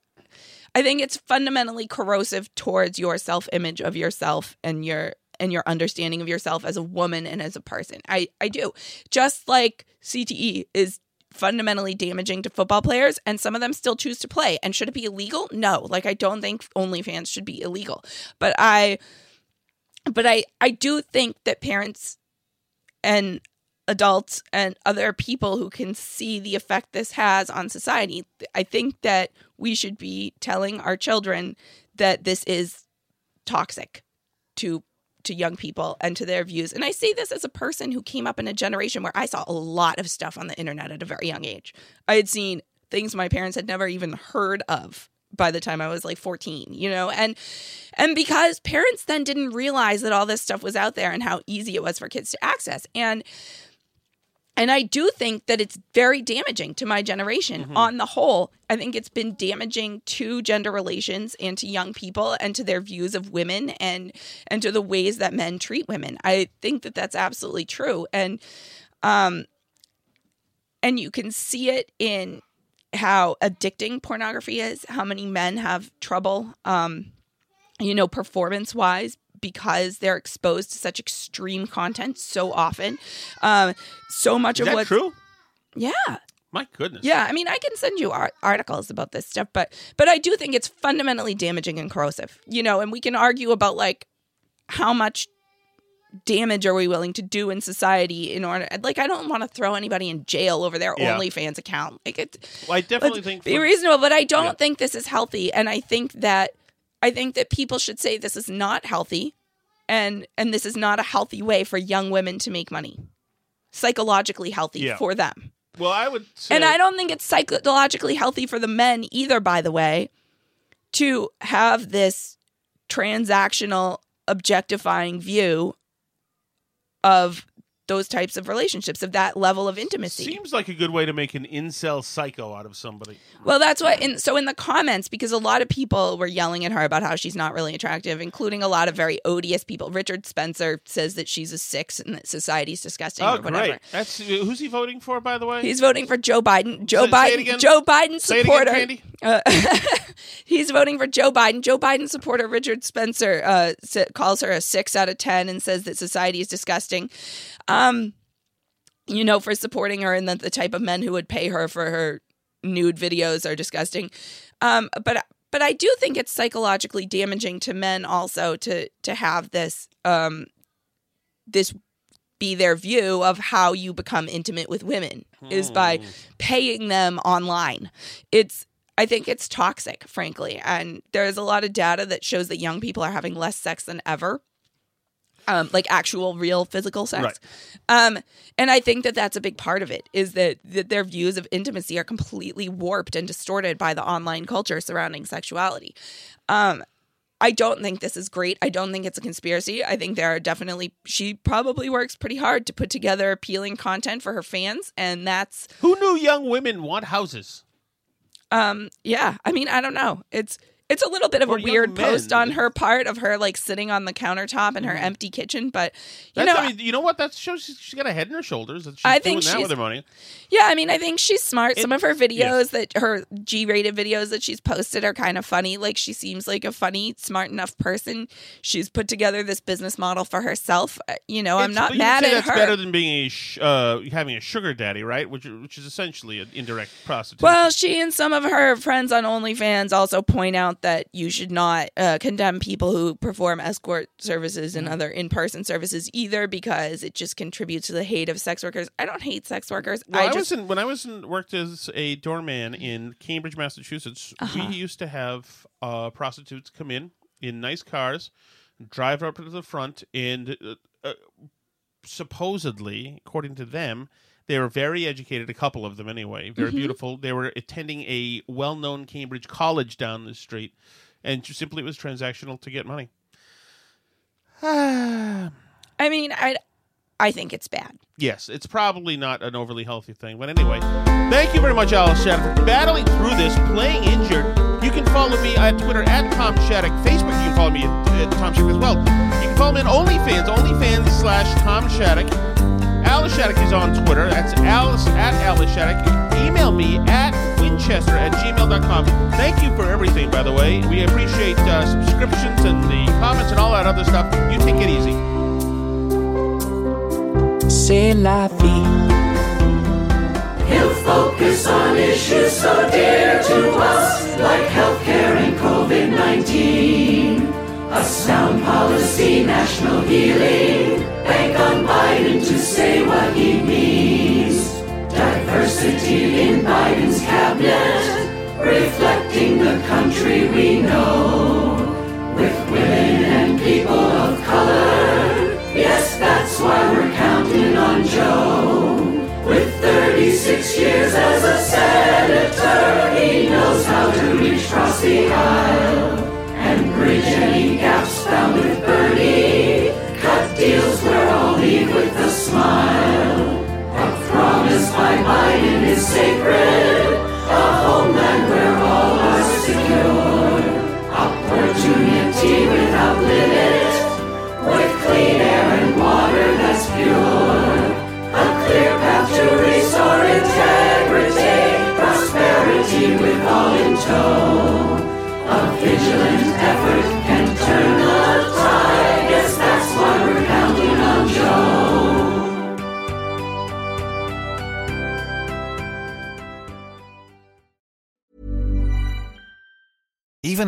Speaker 9: I think it's fundamentally corrosive towards your self-image of yourself and your and your understanding of yourself as a woman and as a person. I I do. Just like CTE is fundamentally damaging to football players and some of them still choose to play. And should it be illegal? No. Like I don't think OnlyFans should be illegal. But I but I I do think that parents and adults and other people who can see the effect this has on society. I think that we should be telling our children that this is toxic to to young people and to their views. And I say this as a person who came up in a generation where I saw a lot of stuff on the internet at a very young age. I had seen things my parents had never even heard of by the time I was like 14, you know? And and because parents then didn't realize that all this stuff was out there and how easy it was for kids to access. And And I do think that it's very damaging to my generation
Speaker 6: Mm-hmm.
Speaker 9: on the whole. I think it's been damaging to gender relations and to young people and to their views of women and and to the ways that men treat women. I think that that's absolutely true. And um and you can see it in how addicting pornography is, how many men have trouble um you know performance-wise because they're exposed to such extreme content so often. Um so much
Speaker 6: Is
Speaker 9: of what
Speaker 6: true?
Speaker 9: Yeah.
Speaker 6: My goodness.
Speaker 9: Yeah, I mean, I can send you ar- articles about this stuff, but but I do think it's fundamentally damaging and corrosive. You know, and we can argue about like how much damage are we willing to do in society in order like I don't want to throw anybody in jail over their
Speaker 6: Yeah.
Speaker 9: OnlyFans account. Like it
Speaker 6: Well, I definitely think
Speaker 9: be
Speaker 6: for-
Speaker 9: reasonable, but I don't
Speaker 6: Yeah.
Speaker 9: think this is healthy and I think that I think that people should say this is not healthy and and this is not a healthy way for young women to make money. Psychologically healthy
Speaker 6: Yeah.
Speaker 9: for them.
Speaker 6: Well, I would say
Speaker 9: And I don't think it's psychologically healthy for the men either, by the way, to have this transactional, objectifying view of those types of relationships, of that level of intimacy.
Speaker 6: seems like a good way to make an incel psycho out of somebody.
Speaker 9: Well, that's what. In, so in the comments, because a lot of people were yelling at her about how she's not really attractive, including a lot of very odious people. Richard Spencer says that she's a six and that society's disgusting
Speaker 6: Oh,
Speaker 9: or whatever.
Speaker 6: great. That's who's he voting for, by the way?
Speaker 9: He's voting for Joe Biden. Joe
Speaker 6: Say- say
Speaker 9: Biden.
Speaker 6: again.
Speaker 9: Joe Biden
Speaker 6: Say it again,
Speaker 9: supporter. Uh, he's voting for Joe Biden. Joe Biden supporter Richard Spencer uh, calls her a six out of ten and says that society is disgusting. Um, you know, for supporting her and that the type of men who would pay her for her nude videos are disgusting. Um, but but I do think it's psychologically damaging to men also to to have this um this be their view of how you become intimate with women is by paying them online. It's I think it's toxic, frankly. And there's a lot of data that shows that young people are having less sex than ever. Um, like actual real physical sex.
Speaker 6: Right.
Speaker 9: Um, and I think that that's a big part of it is that, that their views of intimacy are completely warped and distorted by the online culture surrounding sexuality. Um, I don't think this is great. I don't think it's a conspiracy. I think there are definitely she probably works pretty hard to put together appealing content for her fans, and that's
Speaker 6: Who knew young women want houses?
Speaker 9: um yeah. I mean, I don't know. It's it's a little bit of
Speaker 6: Or
Speaker 9: a weird
Speaker 6: men.
Speaker 9: post on her part of her like sitting on the countertop in her empty kitchen, but you
Speaker 6: Mm-hmm. That's,
Speaker 9: know,
Speaker 6: I mean, you know what? That shows she's, she's got a head in her shoulders. That she's
Speaker 9: I
Speaker 6: doing
Speaker 9: think
Speaker 6: that
Speaker 9: she's-
Speaker 6: with her money.
Speaker 9: Yeah, I mean, I think she's smart. Some
Speaker 6: It-
Speaker 9: of her videos that her G-rated videos that she's posted are kind of funny. Like she seems like a funny, smart enough person. She's put together this business model for herself. Uh, You know, I'm
Speaker 6: It's-
Speaker 9: not
Speaker 6: you
Speaker 9: mad
Speaker 6: say
Speaker 9: at
Speaker 6: that's
Speaker 9: her.
Speaker 6: better than being a sh- uh, having a sugar daddy, right? Which which is essentially an indirect prostitution.
Speaker 9: Well, she and some of her friends on OnlyFans also point out that you should not uh, condemn people who perform escort services
Speaker 6: Mm-hmm.
Speaker 9: and other in-person services either, because it just contributes to the hate of sex workers. I don't hate sex workers.
Speaker 6: Well, I,
Speaker 9: I
Speaker 6: was
Speaker 9: just
Speaker 6: in, when I was in, worked as a doorman in Cambridge, Massachusetts.
Speaker 9: Uh-huh.
Speaker 6: We used to have uh, prostitutes come in in nice cars, drive up to the front, and uh, uh, supposedly, according to them, they were very educated. A couple of them, anyway, very
Speaker 9: Mhm.
Speaker 6: beautiful. They were attending a well-known Cambridge college down the street, and simply it was transactional to get money.
Speaker 9: I mean, I I think it's bad.
Speaker 6: Yes, it's probably not an overly healthy thing. But anyway, thank you very much, Alice Shattuck, for battling through this, playing injured. You can follow me at Twitter at Tom Shattuck. Facebook, you can follow me at, at Tom Shattuck as well. You can follow me on OnlyFans, OnlyFans slash Tom Shattuck. Alice Shattuck is on Twitter. That's Alice at Alice Shattuck. Email me at winchester at gmail.com. Thank you for everything, by the way. We appreciate uh, subscriptions and the comments and all that other stuff. You take it easy.
Speaker 26: C'est la vie. He'll focus on issues so dear to us, like healthcare and COVID 19. A sound policy, national healing. Bank on Biden to say what he means. Diversity in Biden's cabinet, reflecting the country we know. With women and people of color. Yes, that's why we're counting on Joe. With 36 years as a senator, he knows how to reach across the aisle any gaps